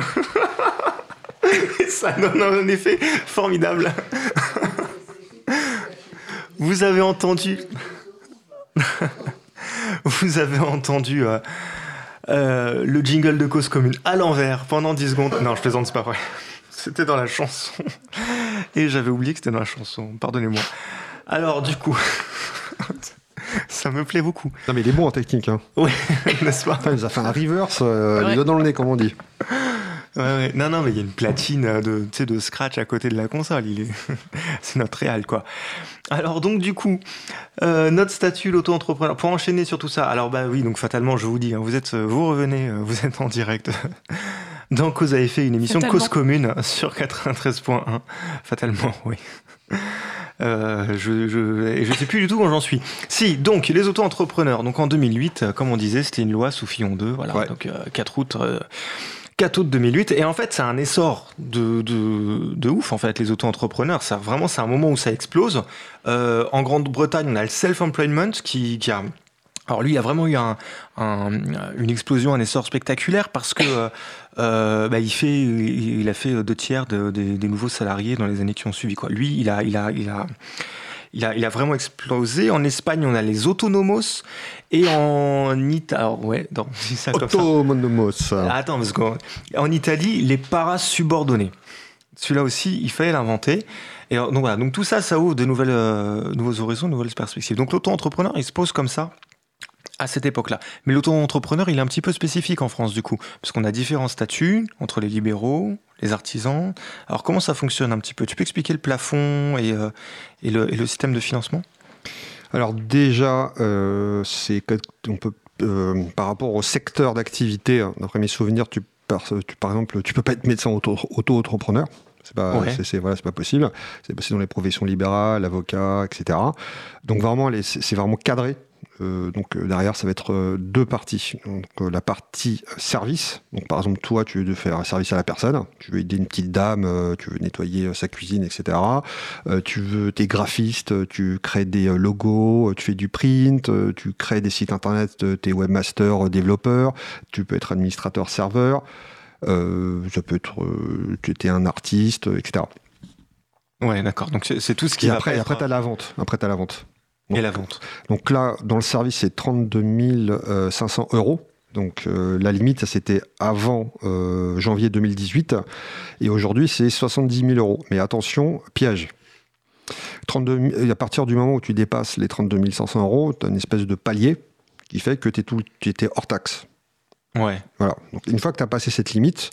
ça donne un effet formidable. Vous avez entendu. Vous avez entendu euh, euh, le jingle de cause commune à l'envers pendant 10 secondes. Non, je plaisante, c'est pas vrai. C'était dans la chanson. Et j'avais oublié que c'était dans la chanson. Pardonnez-moi. Alors, du coup. Ça me plaît beaucoup. Non, mais il est bon en technique. Hein. Oui, n'est-ce pas? Il nous a fait un reverse, euh, il est dans le nez, comme on dit. Ouais, Non, non, mais il y a une platine de, de scratch à côté de la console. Il est... c'est notre réal, quoi. Alors, donc, du coup, euh, notre statut, l'auto-entrepreneur, pour enchaîner sur tout ça, alors, bah oui, donc fatalement, je vous dis, hein, vous, êtes, vous revenez, euh, vous êtes en direct dans Cause à effet, une émission Cause commune sur 93.1. Fatalement, oui. Euh, je, je, je sais plus du tout où j'en suis. Si, donc, les auto-entrepreneurs. Donc, en 2008, euh, comme on disait, c'était une loi sous Fillon 2. Voilà. Donc, 4 euh, août. 4 août 2008 et en fait c'est un essor de, de, ouf en fait les auto-entrepreneurs. Ça vraiment c'est un moment où ça explose. Euh, en Grande-Bretagne on a le self-employment qui, a alors lui, il a vraiment eu un, une explosion, un essor spectaculaire parce que euh, euh, bah, il a fait deux tiers des nouveaux salariés dans les années qui ont suivi. Lui, il a, il a, il a vraiment explosé. En Espagne, on a les autonomos et en Italie, ouais, ça autonomos. Attends, parce qu'en Italie, les parasubordonnés. Celui-là aussi, il fallait l'inventer. Et donc voilà, donc tout ça, ça ouvre de nouvelles, euh, nouveaux horizons, de nouvelles perspectives. Donc l'auto-entrepreneur, il se pose comme ça À cette époque-là. Mais l'auto-entrepreneur, il est un petit peu spécifique en France, du coup, parce qu'on a différents statuts entre les libéraux, les artisans. Alors, comment ça fonctionne un petit peu? Tu peux expliquer le plafond et, euh, et, le, et le, système de financement? Alors, déjà, euh, c'est on peut, euh, par rapport au secteur d'activité, hein, d'après mes souvenirs, tu, par, tu, par exemple, tu peux pas être médecin auto-entrepreneur. C'est pas, ouais. c'est, voilà, c'est pas possible. C'est dans les professions libérales, avocat, etc. Donc vraiment, c'est vraiment cadré euh, donc euh, derrière, ça va être euh, deux parties. Donc, la partie service. Donc par exemple, toi, tu veux faire un service à la personne. Tu veux aider une petite dame, tu veux nettoyer sa cuisine, etc. tu veux, t'es graphiste, tu crées des logos, tu fais du print, tu crées des sites internet, t'es webmaster, développeur. Tu peux être administrateur serveur. ça peut être, tu étais un artiste, etc. Ouais, d'accord. Donc c'est tout ce qui. Et après, être... après t'as la vente. Après t'as la vente. Donc, et la vente Donc là, dans le service, c'est 32 500 euros. Donc euh, la limite, c'était avant euh, janvier 2018. Et aujourd'hui, c'est 70 000 euros. Mais attention, piège. 32 à partir du moment où tu dépasses les 32 500 euros, tu as une espèce de palier qui fait que tu étais hors taxe. Ouais. Voilà. Donc une fois que tu as passé cette limite,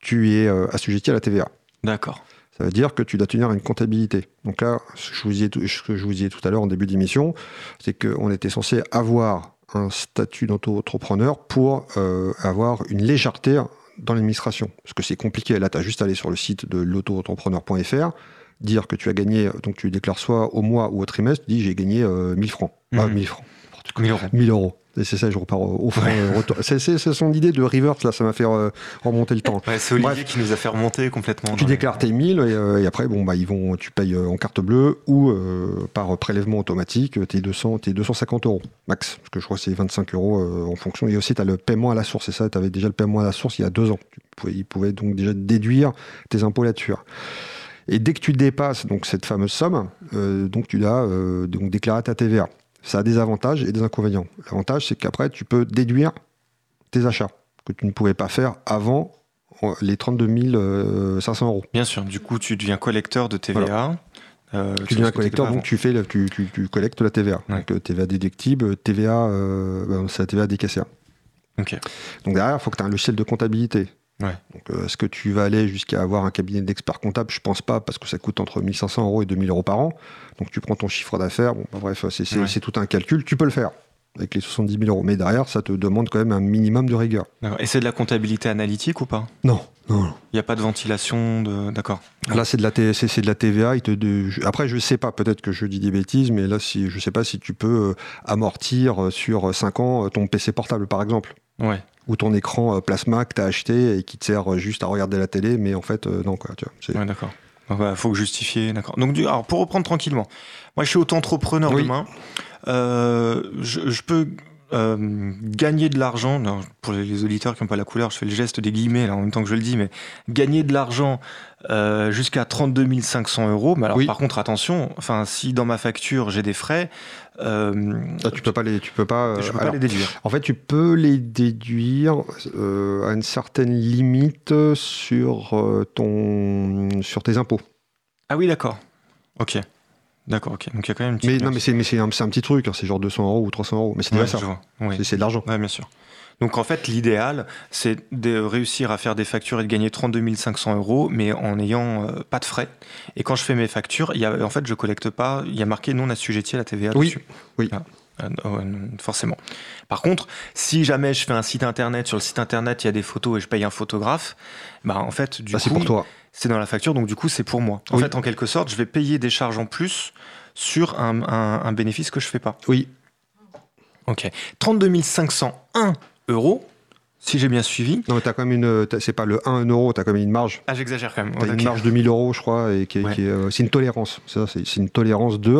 tu es euh, assujetti à la TVA. D'accord. Ça veut dire que tu dois tenir une comptabilité. Donc là, ce que je vous disais tout, que je vous disais tout à l'heure en début d'émission, c'est qu'on était censé avoir un statut d'auto-entrepreneur pour euh, avoir une légèreté dans l'administration. Parce que c'est compliqué. Là, tu as juste à aller sur le site de l'auto-entrepreneur.fr, dire que tu as gagné, donc tu déclares soit au mois ou au trimestre, tu dis j'ai gagné 1000 euh, francs. Mmh. Ah, 1000 francs. 1000 euros. 1000 euros. C'est ça, je repars au fond. Ouais. C'est son idée de revert, là, ça m'a fait euh, remonter le temps. Ouais, c'est Olivier Bref, qui nous a fait remonter complètement. Tu déclares tes 1000 et, euh, et, après, bon, bah, ils vont, tu payes euh, en carte bleue ou euh, par prélèvement automatique tes, 200, tes 250 euros max. Parce que je crois que c'est 25 euros euh, en fonction. Et aussi, tu as le paiement à la source. Et ça, tu avais déjà le paiement à la source il y a deux ans. Tu pouvais, ils pouvaient donc déjà déduire tes impôts là-dessus. Et dès que tu dépasses donc, cette fameuse somme, donc tu dois donc déclarer ta TVA. Ça a des avantages et des inconvénients. L'avantage, c'est qu'après, tu peux déduire tes achats que tu ne pouvais pas faire avant les 32 500 euros. Bien sûr, du coup, tu deviens collecteur de TVA. Voilà. Euh, tu deviens collecteur, donc tu, fais, tu, tu, tu, collectes la TVA. Ouais. Donc TVA déductible, TVA, euh, c'est la TVA décaissée. Okay. Donc derrière, il faut que tu aies un logiciel de comptabilité. Ouais. Donc, euh, est-ce que tu vas aller jusqu'à avoir un cabinet d'experts comptables Je pense pas, parce que ça coûte entre 1500 euros et 2000 euros par an. Donc, tu prends ton chiffre d'affaires. Bon, bah, bref, c'est ouais. tout un calcul. Tu peux le faire avec les 70 000 euros. Mais derrière, ça te demande quand même un minimum de rigueur. Et c'est de la comptabilité analytique ou pas? Non. Non. Il n'y a pas de ventilation de... D'accord. Là, c'est de, la c'est de la TVA. Il te de... Après, je ne sais pas, peut-être que je dis des bêtises, mais là, si, je ne sais pas si tu peux euh, amortir sur 5 ans ton PC portable, par exemple. Ouais ou ton écran plasma que tu as acheté et qui te sert juste à regarder la télé, mais en fait, euh, non, quoi. Tu vois, ouais, d'accord. Il bah, faut justifier, d'accord. Donc, du, alors, pour reprendre tranquillement, moi, je suis auto-entrepreneur oui. demain. Euh, je, je, peux euh, gagner de l'argent, pour les auditeurs qui n'ont pas la couleur, je fais le geste des guillemets là, en même temps que je le dis, mais gagner de l'argent euh, jusqu'à 32 500 euros. Mais alors, oui. par contre, attention, enfin, si dans ma facture j'ai des frais, euh, ah, tu peux pas les, tu peux pas. je peux alors, pas les déduire. En fait, tu peux les déduire à une certaine limite sur ton, sur tes impôts. Ah oui, d'accord. Ok. D'accord, ok. Donc il y a quand même une petite. Mais non, mais c'est, mais c'est, un, c'est un petit truc, hein, c'est genre 200 euros ou 300 euros. Mais c'est ouais, ça. Oui. C'est, c'est de l'argent. Ouais, bien sûr. Donc en fait, l'idéal, c'est de réussir à faire des factures et de gagner 32 500 euros, mais en n'ayant euh, pas de frais. Et quand je fais mes factures, il y a, en fait, je collecte pas. Il y a marqué non assujetti à la TVA oui. dessus. Oui. Ah. Euh, forcément. Par contre, si jamais je fais un site internet, sur le site internet il y a des photos et je paye un photographe, bah en fait, du bah, coup, c'est pour toi. C'est dans la facture, donc du coup, c'est pour moi. En oui. fait, en quelque sorte, je vais payer des charges en plus sur un, un, un bénéfice que je fais pas. Oui. Ok. 32 501 euros. Si j'ai bien suivi. Non, mais tu as quand même une. C'est pas le 1 euro, tu as quand même une marge. Ah, j'exagère quand même. Tu as okay. une marge de 1000 euros, je crois, et qui, Ouais. qui euh, c'est une tolérance. C'est ça, c'est, c'est une tolérance de.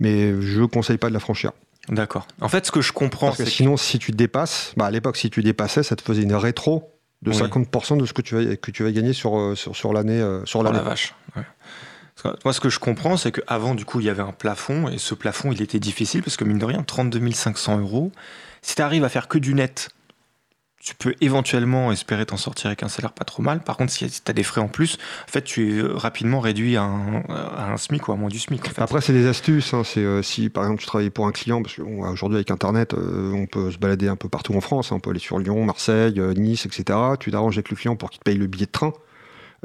Mais je conseille pas de la franchir. D'accord. En fait, ce que je comprends, Parce que c'est sinon, si tu dépasses, bah, à l'époque, si tu dépassais, ça te faisait une rétro de Oui. 50% de ce que tu vas, que tu vas gagner sur, euh, sur, sur l'année. euh, sur Oh la vache. Ouais. Parce que Moi, ce que je comprends, c'est qu'avant, du coup, il y avait un plafond, et ce plafond, il était difficile, parce que mine de rien, 32 500 euros, si tu arrives à faire que du net, tu peux éventuellement espérer t'en sortir avec un salaire pas trop mal. Par contre, si tu as des frais en plus, en fait, tu es rapidement réduit à un, à un SMIC ou à moins du SMIC. En fait. Après, c'est des astuces. hein. C'est euh, si par exemple tu travailles pour un client, parce qu'aujourd'hui avec Internet, euh, on peut se balader un peu partout en France. hein. On peut aller sur Lyon, Marseille, euh, Nice, etc. Tu t'arranges avec le client pour qu'il te paye le billet de train,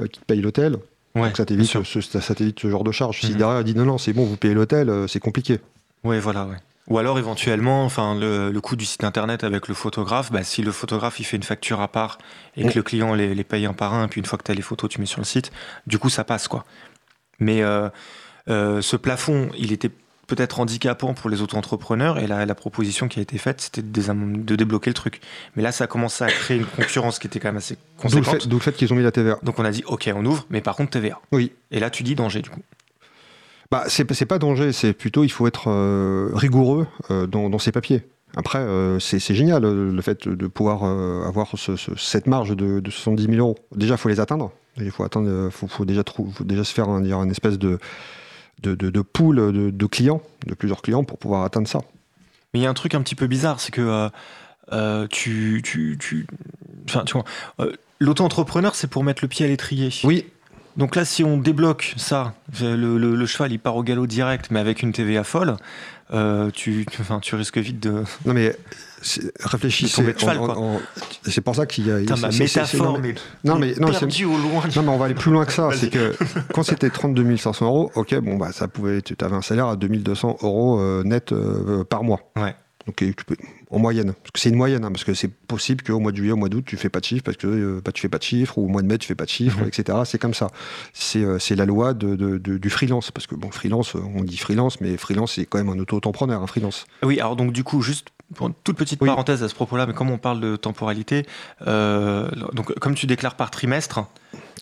euh, qu'il te paye l'hôtel. Ouais, Donc ça t'évite ce, genre de charge. Si Mhm. derrière il dit non, non, c'est bon, vous payez l'hôtel, euh, c'est compliqué. Ouais, voilà, ouais. Ou alors éventuellement, enfin, le, le coût du site internet avec le photographe, bah, si le photographe il fait une facture à part et que Mm. le client les, les paye un par un, puis une fois que tu as les photos, tu mets sur le site, du coup ça passe quoi. Mais euh, euh, ce plafond, il était peut-être handicapant pour les auto-entrepreneurs et la, la proposition qui a été faite, c'était de, débloquer le truc. Mais là, ça a commencé à créer une concurrence qui était quand même assez D'où le conséquente. fait, d'où le fait qu'ils ont mis la TVA. Donc on a dit, ok, on ouvre, mais par contre TVA. Oui. Et là, tu dis danger du coup. Bah, c'est pas danger, c'est plutôt il faut être euh, rigoureux euh, dans, dans ses papiers. Après, euh, c'est génial le fait de pouvoir avoir ce- ce- cette marge de, de 70 000 euros. Déjà, il faut les atteindre. Il faut, atteindre, faut, faut déjà, trou- faut déjà se faire un, dire, une espèce de, de, de, de pool de, de clients, de plusieurs clients pour pouvoir atteindre ça. Mais il y a un truc un petit peu bizarre, c'est que tu, tu, tu, enfin, tu vois, l'auto-entrepreneur, c'est pour mettre le pied à l'étrier. Oui, Donc là, si on débloque ça, le, le- le cheval, il part au galop direct, mais avec une TVA folle, euh, tu, tu- enfin, tu risques vite de. non mais réfléchissez. C'est pour ça qu'il y a. Putain, ma métaphore, non, mais- non, mais- non, perdue au loin. Non, mais on va aller plus loin que ça. C'est que quand c'était 32 500 euros, ok, bon, bah, ça pouvait, tu avais un salaire à 2200 euros euh, net euh, par mois. Ouais. Donc, et tu peux, en moyenne. Parce que c'est une moyenne, hein, parce que c'est possible qu'au mois de juillet, au mois d'août, tu fais pas de chiffre, parce que euh, bah, tu fais pas de chiffre, ou au mois de mai, tu fais pas de chiffre, Mhm. etc. C'est comme ça. C'est euh, la loi de, de- de- du freelance. Parce que, bon, freelance, on dit freelance, mais freelance, c'est quand même un auto-entrepreneur, un freelance. Oui, alors donc du coup, juste pour une toute petite Oui. parenthèse à ce propos-là, mais comme on parle de temporalité, euh, donc comme tu déclares par trimestre,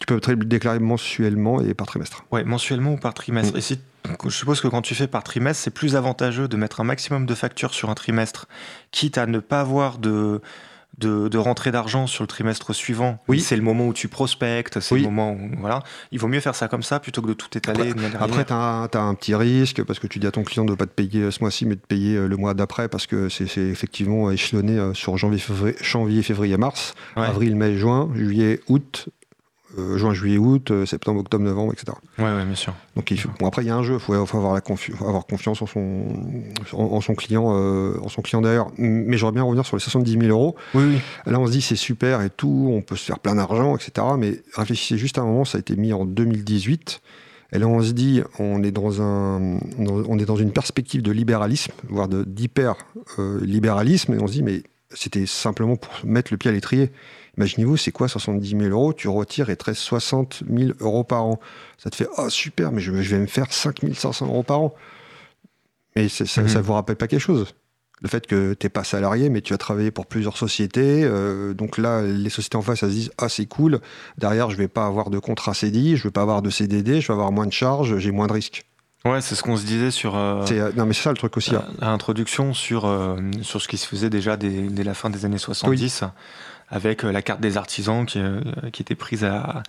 Tu peux déclarer mensuellement et par trimestre. Ouais, mensuellement ou par trimestre. Mm. Et si, je suppose que quand tu fais par trimestre, c'est plus avantageux de mettre un maximum de factures sur un trimestre, quitte à ne pas avoir de, de, de rentrée d'argent sur le trimestre suivant. Oui. C'est le moment où tu prospectes, c'est Oui. le moment où. Voilà. Il vaut mieux faire ça comme ça plutôt que de tout étaler. manière Après, tu as, un petit risque parce que tu dis à ton client de ne pas te payer ce mois-ci, mais de payer euh, le mois d'après parce que c'est effectivement échelonné euh, sur janvier, février, janvier, février, mars, Ouais. avril, mai, juin, juillet, août, euh, juin, juillet, août, euh, septembre, octobre, novembre, etc. Ouais, ouais, bien sûr. Donc il faut- bon, après, il y a un jeu, il faut, faut avoir, la confi- faut avoir confiance en son, en, en son client, euh, en son client d'ailleurs. Mais j'aurais bien revenir sur les 70 000 euros. Oui, oui. Là, on se dit c'est super et tout, on peut se faire plein d'argent, etc. Mais réfléchissez juste à un moment, ça a été mis en 2018. Et là, on se dit, on est dans, un, on est dans une perspective de libéralisme, voire d'hyper-libéralisme. et on se dit, mais c'était simplement pour mettre le pied à l'étrier. Imaginez-vous, c'est quoi 70 000 euros? Tu retires et te reste 60 000 euros par an. Ça te fait, oh super, mais je, je vais me faire 5 500 euros par an. Mais ça ne Mhm. vous rappelle pas quelque chose le fait que tu n'es pas salarié, mais tu as travaillé pour plusieurs sociétés. euh, donc là, les sociétés en face, elles se disent Ah, c'est cool. Derrière, je vais pas avoir de contrat CDI, je vais pas avoir de CDD, je vais avoir moins de charges, j'ai moins de risques. Ouais, c'est ce qu'on se disait sur. euh, euh, non, mais c'est ça le truc aussi. hein. l'introduction sur, sur ce qui se faisait déjà dès, dès la fin des années 70, avec euh, la carte des artisans qui, euh, qui était prise à,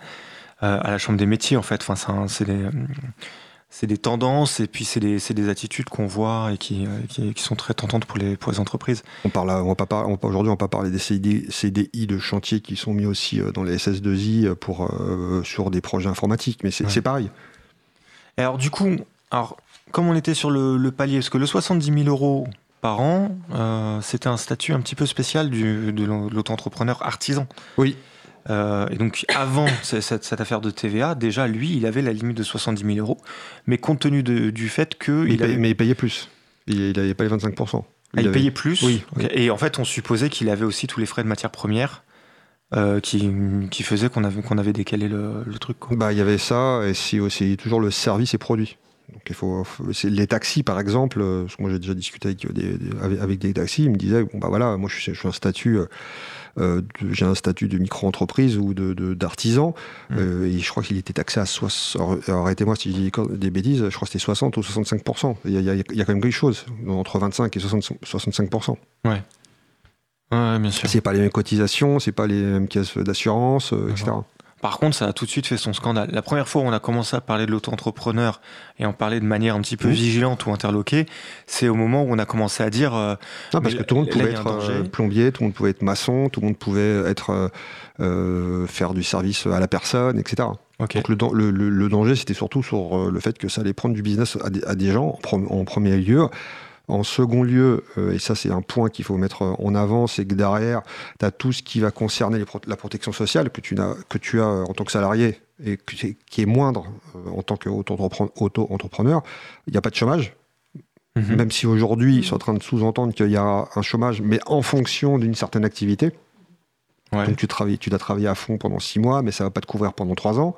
à, à la Chambre des métiers, en fait. Enfin, c'est des, tendances et puis c'est des, attitudes qu'on voit et qui, euh, qui, qui sont très tentantes pour les, pour les entreprises. On parle, on va pas par- on- aujourd'hui, on va pas parler des CDI, CDI de chantier qui sont mis aussi dans les SS2I euh, pour, euh, sur des projets informatiques, mais c'est Ouais. c'est pareil. Et alors, du coup, alors, comme on était sur le, le palier, parce que le 70 000 euros par an, euh, c'était un statut un petit peu spécial du, de l'auto-entrepreneur artisan. Oui. Euh, et donc, avant ce- cette, cette affaire de TVA, déjà, lui, il avait la limite de 70 000 euros, mais compte tenu de- du fait que Mais il, avait- mais il payait plus. Il n'avait pas les 25%. ah, il avait- payait plus. Oui. Et en fait, on supposait qu'il avait aussi tous les frais de matières premières euh, qui, qui faisaient qu'on avait, qu'on avait décalé le, le truc. quoi. Bah, il y avait ça, et c'est aussi toujours le service et produit. Donc il faut, les taxis par exemple, euh, parce que moi j'ai déjà discuté avec des, des- avec, des taxis, ils me disaient bon bah voilà, moi je suis, je suis un statut, euh, euh, de- j'ai un statut de micro-entreprise ou de d'artisan, Mm. euh, et je crois qu'il était taxé à 60. alors, Arrêtez-moi si je dis des bêtises, je crois que c'était 60 ou 65 Il y, a, y y quand même quelque chose entre 25 et 60 65 Ouais, ouais, bien sûr. C'est pas les mêmes cotisations, c'est pas les mêmes caisses d'assurance, euh, etc. Par contre, ça a tout de suite fait son scandale. La première fois où on a commencé à parler de l'auto-entrepreneur et en parler de manière un petit peu Mmh. vigilante ou interloquée, c'est au moment où on a commencé à dire. euh, Non, parce que tout le monde pouvait être euh, plombier, tout le monde pouvait être maçon, tout le monde pouvait être euh, faire du service à la personne, etc. Donc le, dan- le- le- le danger, c'était surtout sur le fait que ça allait prendre du business à des, à des gens en premier lieu. En second lieu, euh, et ça c'est un point qu'il faut mettre en avant, c'est que derrière, tu as tout ce qui va concerner les pro- la protection sociale que tu, n'as- que tu as en tant que salarié et que qui est moindre euh, en tant qu'auto-entrepreneur. Il n'y a pas de chômage, Mhm. même si aujourd'hui ils sont en train de sous-entendre qu'il y a un chômage, mais en fonction d'une certaine activité. Ouais. Donc tu, travailles, tu dois travailler à fond pendant six mois, mais ça va pas te couvrir pendant trois ans.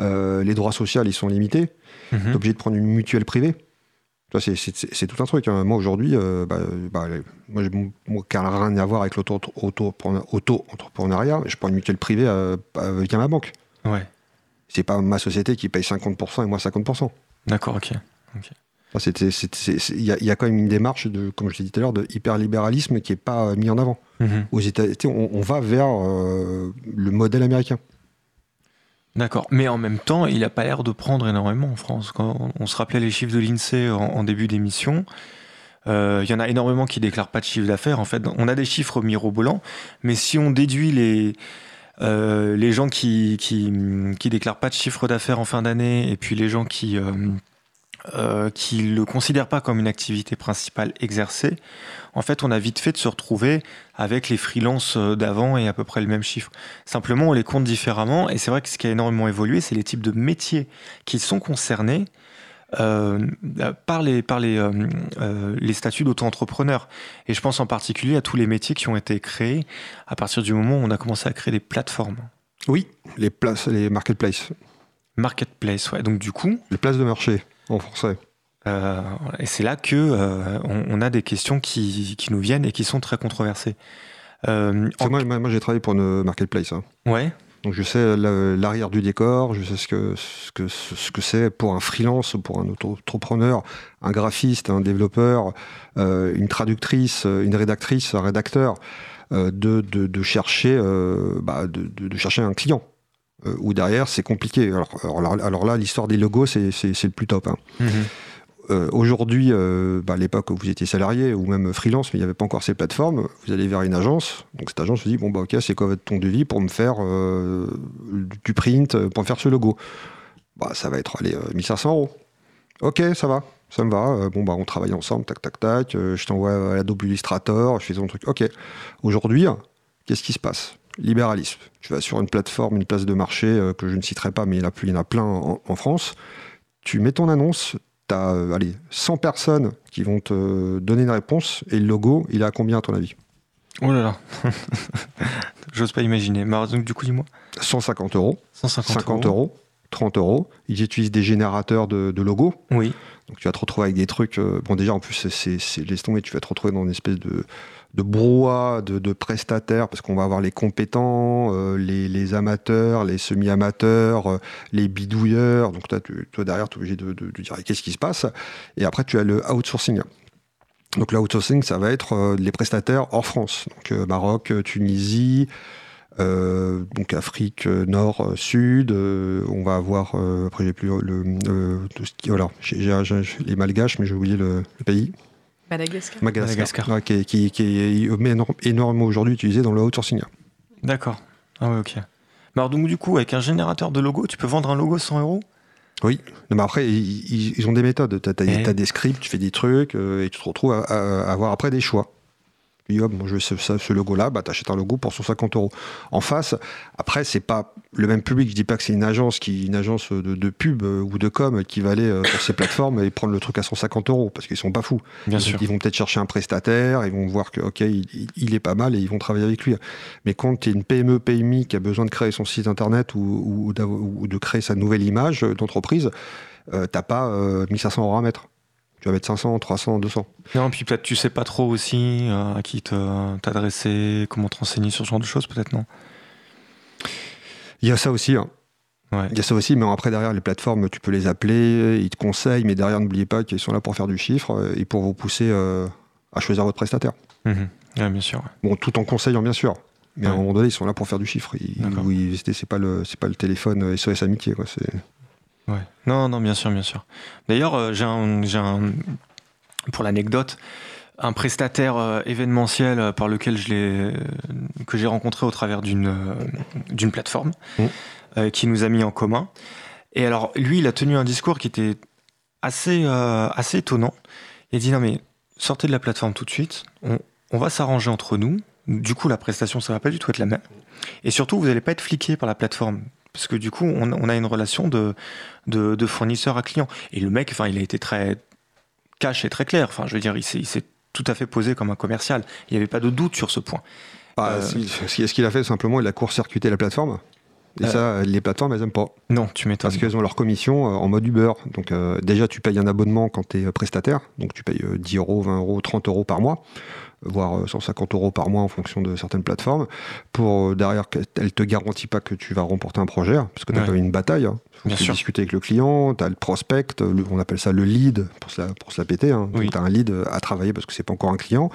Euh, les droits sociaux, ils sont limités. Tu es obligé de prendre une mutuelle privée. C'est tout un truc. hein. Moi, aujourd'hui, euh, bah, bah, moi, j'ai- moi, qui n'a rien à voir avec l'auto-entrepreneuriat, je prends une mutuelle privée euh, via ma banque. Ouais. C'est pas ma société qui paye 50% et moi 50%. D'accord, ok. Il y, a- il y a quand même une démarche, de, comme je l'ai dit tout à l'heure, de hyperlibéralisme qui n'est pas euh, mis en avant. Mhm. Aux États, tu sais, on, on va vers euh, le modèle américain. D'accord. Mais en même temps, il n'a pas l'air de prendre énormément en France. Quand on- se rappelait les chiffres de l'INSEE en, en début d'émission, euh, il y en a énormément qui déclarent pas de chiffre d'affaires. En fait, on a des chiffres mirobolants, mais si on déduit les, euh, les gens qui, qui, qui déclarent pas de chiffre d'affaires en fin d'année et puis les gens qui euh, euh, qui le considèrent pas comme une activité principale exercée, en fait, on a vite fait de se retrouver avec les freelances euh, d'avant et à peu près le même chiffre. Simplement, on les compte différemment. Et c'est vrai que ce qui a énormément évolué, c'est les types de métiers qui sont concernés euh, par les, par les, euh, les statuts d'auto-entrepreneur. Et je pense en particulier à tous les métiers qui ont été créés à partir du moment où on a commencé à créer des plateformes. Oui, les places, les marketplaces, Marketplace, ouais. Donc du coup, les places de marché en français. Euh, et c'est là que euh, on, on a des questions qui, qui nous viennent et qui sont très controversées. Euh, en- Moi, j'ai travaillé pour une marketplace. hein. Ouais, Donc je sais la- l'arrière du décor, je sais ce que ce que ce que c'est pour un freelance, pour un auto-entrepreneur, un graphiste, un développeur, une traductrice, une rédactrice, un rédacteur, de, de, de chercher bah, de chercher un client. Euh, ou derrière c'est compliqué. Alors, alors, alors là l'histoire des logos c'est le plus top. hein. Mhm. Euh, Aujourd'hui, euh, bah, à l'époque où vous étiez salarié ou même freelance, mais il n'y avait pas encore ces plateformes, vous allez vers une agence. Donc cette agence vous dit bon bah ok, c'est quoi votre ton de vie pour me faire du print, pour me faire ce logo? Bah ça va être allez, euh, 1500 euros. Ok, ça va, ça me va. Bon bah on travaille ensemble, tac tac tac. Je t'envoie à Adobe Illustrator, je fais ton truc. Ok. Aujourd'hui, qu'est-ce qui se passe? Libéralisme. Tu vas sur une plateforme, une place de marché euh, que je ne citerai pas, mais il y en a, plus, il y en a plein en- en France. Tu mets ton annonce, tu as allez, 100 personnes qui vont te donner une réponse et le logo, il est à combien à ton avis? Oh là là. J'ose pas imaginer. Alors, donc, du coup, dis-moi. 150 euros, 150 50 euros, 30 euros. Ils utilisent des générateurs de, de logos. Oui. Donc tu vas te retrouver avec des trucs. euh, bon, déjà, en plus, c'est- c'est c'est- laisse tomber, tu vas te retrouver dans une espèce de, de brouhaha de, prestataires parce qu'on va avoir les compétents, euh, les, amateurs, les semi-amateurs, euh, les bidouilleurs. Donc toi, tu, toi derrière, tu es obligé de, dire qu'est-ce qui se passe? Et après, tu as le outsourcing. Donc l'outsourcing, ça va être euh, les prestataires hors France. Donc Maroc, Tunisie, donc Afrique Nord, Sud. on va avoir, après j'ai plus le, tout ce qui, j'ai- les Malgaches, mais j'ai oublié le pays. Madagascar. Madagascar, Madagascar. Ouais, qui, est- qui, qui est énorme- énormément aujourd'hui utilisé dans le outsourcing. D'accord. Ah ouais, ok. Mais alors, donc, du coup, avec un générateur de logo, tu peux vendre un logo 100 euros? Oui, non, mais après, ils, ont des méthodes. Tu as, Eh. des scripts, tu fais des trucs, euh, et tu te retrouves à, à- à avoir après des choix. Puis hop, moi je veux ce, logo-là, bah, tu achètes un logo pour 150 euros. En face, après, c'est pas le même public. Je dis pas que c'est une agence, qui, une agence de, de pub euh, ou de com qui va aller euh, sur ces plateformes et prendre le truc à 150 euros, parce qu'ils sont pas fous. Bien ils, sûr. ils vont peut-être chercher un prestataire, ils vont voir que ok, il, est pas mal et ils vont travailler avec lui. Mais quand tu es une PME, PMI qui a besoin de créer son site internet ou, ou d'av- ou de créer sa nouvelle image d'entreprise, euh, t'as pas euh, 1500 euros à mettre. Tu vas mettre 500, 300, 200. Non, puis peut-être tu sais pas trop aussi euh, à qui t'adresser, comment te renseigner sur ce genre de choses, peut-être non? Il y a ça aussi. hein. Ouais. Il y a ça aussi, mais après derrière les plateformes, tu peux les appeler, ils te conseillent, mais derrière n'oubliez pas qu'ils sont là pour faire du chiffre euh, et pour vous pousser euh, à choisir votre prestataire. Mhm. Ouais, bien sûr. ouais. Bon, tout en conseillant bien sûr. Mais à un moment donné, ils sont là pour faire du chiffre. Ils, c'est pas le, c'est pas le téléphone SOS Amitié. Quoi. C'est- Ouais. Non, non, bien sûr, bien sûr. D'ailleurs, euh, j'ai un, j'ai un, pour l'anecdote, un prestataire euh, événementiel euh, par lequel je l'ai, que j'ai rencontré au travers d'une, euh, d'une plateforme Mmh. euh, qui nous a mis en commun. Et alors, lui, il a tenu un discours qui était assez, euh, assez étonnant. Il a dit non mais sortez de la plateforme tout de suite. On, on va s'arranger entre nous. Du coup, la prestation, ça va pas du tout être la même. Et surtout, vous n'allez pas être fliqué par la plateforme. Parce que du coup, on, on a une relation de, de, de fournisseur à client. Et le mec, enfin, il a été très cash et très clair. Enfin, je veux dire, il s'est, tout à fait posé comme un commercial. Il n'y avait pas de doute sur ce point. Bah, Euh, ce qu'il a fait, simplement, il a court-circuité la plateforme? Et Euh. ça, les plateformes, elles aiment pas. Non, tu m'étonnes. Parce qu'elles ont leur commission euh, en mode Uber. Donc euh, déjà, tu payes un abonnement quand tu es prestataire. Donc tu payes euh, 10 euros, 20 euros, 30 euros par mois, voire euh, 150 euros par mois en fonction de certaines plateformes. Pour euh, derrière, qu'elle te garantit pas que tu vas remporter un projet, hein, parce que tu as Ouais. quand même une bataille. hein. Faut Bien que tu sûr. discuter avec le client, tu as le prospect, le- on appelle ça le lead pour se la, pour se la péter. Hein. Oui. Tu as un lead à travailler parce que c'est pas encore un client.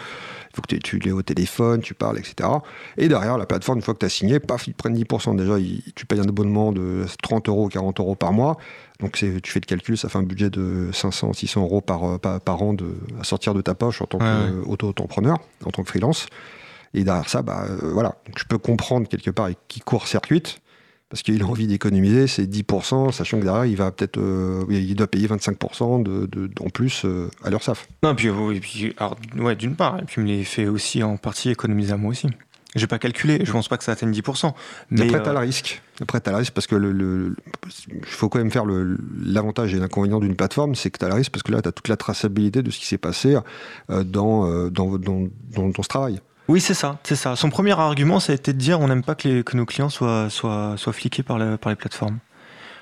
Il faut que tu- l'aies au téléphone, tu parles, etc. Et derrière, la plateforme, une fois que tu as signé, paf, ils te prennent 10%. Déjà, ils- tu payes un abonnement de 30 euros, 40 euros par mois. Donc tu fais le calcul, ça fait un budget de 500, 600 euros par, euh, par, par an de, à sortir de ta poche en tant Ouais, qu'auto-entrepreneur, en tant que freelance. Et derrière ça, bah, euh, voilà. Donc je peux comprendre quelque part qui court-circuite, parce qu'il a envie d'économiser ses 10%, sachant que derrière, il va peut-être, euh, il doit payer 25% de, de- en plus euh, à l'URSSAF. Non, puis, oui, puis alors, ouais, d'une part, et puis il me les fait aussi en partie économiser à moi aussi. J'ai pas calculé, je pense pas que ça atteigne 10%. Mais as euh, le risque. Après, tu as le risque parce que le, le- il faut quand même faire le- l'avantage et l'inconvénient d'une plateforme, c'est que tu as le risque parce que là, tu as toute la traçabilité de ce qui s'est passé euh, dans, euh, dans, dans, dans- dans ce travail. Oui, c'est ça, c'est ça. Son premier argument, ça a été de dire on n'aime pas que, nos clients soient, fliqués par, le- par les plateformes.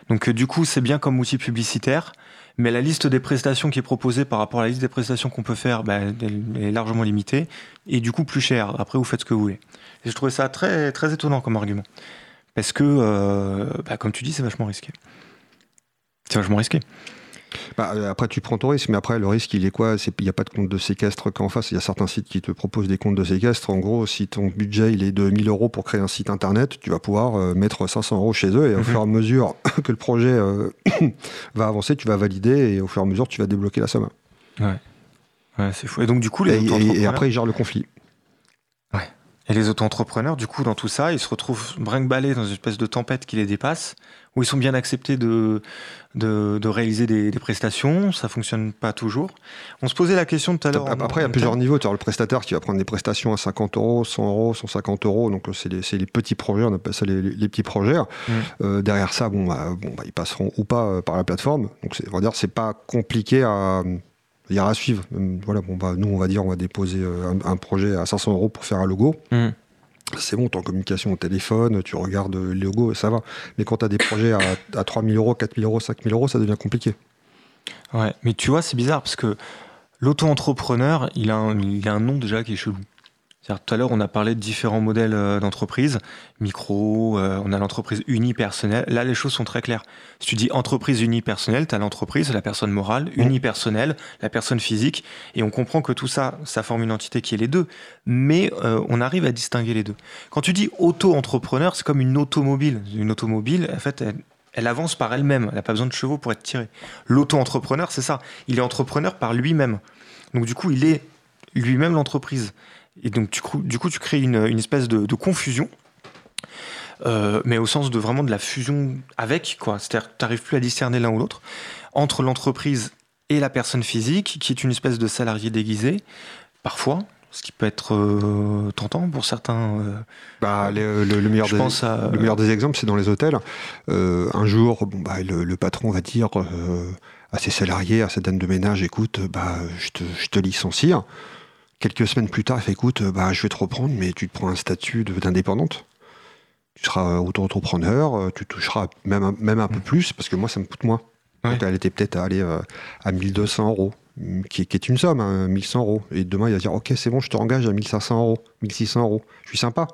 Donc, euh, du coup, c'est bien comme outil publicitaire, mais la liste des prestations qui est proposée par rapport à la liste des prestations qu'on peut faire, bah, elle, elle est largement limitée et du coup plus chère. Après, vous faites ce que vous voulez. Et je trouvais ça très, très étonnant comme argument. Parce que, euh, bah, comme tu dis, c'est vachement risqué. C'est vachement risqué. Bah, euh, après, tu prends ton risque, mais après, le risque, il est quoi? Il n'y a pas de compte de séquestre qu'en face. Il y a certains sites qui te proposent des comptes de séquestre. En gros, si ton budget il est de 1000 euros pour créer un site internet, tu vas pouvoir euh, mettre 500 euros chez eux et au Mhm. fur et à mesure que le projet euh, va avancer, tu vas valider et au fur et à mesure, tu vas débloquer la somme. Ouais, c'est fou. Et donc, du coup, Et, les et- et auto-entrepreneurs- après, ils gèrent le conflit. Et les auto-entrepreneurs, du coup, dans tout ça, ils se retrouvent brinque-ballés dans une espèce de tempête qui les dépasse, où ils sont bien acceptés de, de, de réaliser des, des prestations, ça fonctionne pas toujours. On se posait la question tout à l'heure. Après, il y a plusieurs niveaux. Tu as le prestataire qui va prendre des prestations à 50 euros, 100 euros, 150 euros. Donc, c'est les, les petits projets, on appelle ça les, les petits projets. Mm. Euh, derrière ça, bon, bah, bon, bah, ils passeront ou pas euh, par la plateforme. Donc, on va dire c'est pas compliqué à, il y a à suivre. Euh, Voilà, bon, bah, nous, on va dire, on va déposer euh, un, un projet à 500 euros pour faire un logo. Mm. C'est bon, t'es en communication au téléphone, tu regardes le logo, ça va. Mais quand tu as des projets à, à 3000 euros, 4000 euros, 5000 euros, ça devient compliqué. Ouais, mais tu vois, c'est bizarre parce que l'auto-entrepreneur, il, il a un nom déjà qui est chelou. Tout à l'heure, on a parlé de différents modèles euh, d'entreprise, micro, euh, on a l'entreprise unipersonnelle. Là, les choses sont très claires. Si tu dis entreprise unipersonnelle, tu as l'entreprise, la personne morale, unipersonnelle, la personne physique, et on comprend que tout ça, ça forme une entité qui est les deux. Mais euh, on arrive à distinguer les deux. Quand tu dis auto-entrepreneur, c'est comme une automobile. Une automobile, en fait, elle, elle avance par elle-même. Elle n'a pas besoin de chevaux pour être tirée. L'auto-entrepreneur, c'est ça. Il est entrepreneur par lui-même. Donc, du coup, il est lui-même l'entreprise. Et donc, tu, du coup, tu crées une, une espèce de, de confusion, euh, mais au sens de vraiment de la fusion avec, quoi. C'est-à-dire que tu n'arrives plus à discerner l'un ou l'autre entre l'entreprise et la personne physique, qui est une espèce de salarié déguisé, parfois, ce qui peut être euh, tentant pour certains. euh, Bah, le, le- le meilleur des, à. Le meilleur des exemples, c'est dans les hôtels. Un jour, bon, bah, le, patron va dire à ses salariés, à sa dame de ménage, écoute, bah, je, te, je te licencie. Quelques semaines plus tard, il fait, écoute, bah, je vais te reprendre, mais tu te prends un statut d'indépendante. Tu seras auto-entrepreneur, euh, tu toucheras même, un- même un peu plus, parce que moi, ça me coûte moins. Ouais. Elle était peut-être à aller euh, à 1200 euros, mm, qui, est- qui est une somme, hein, 1100 euros. Et demain, il va dire, ok, c'est bon, je te engage à 1500 euros, 1600 euros. Je suis sympa.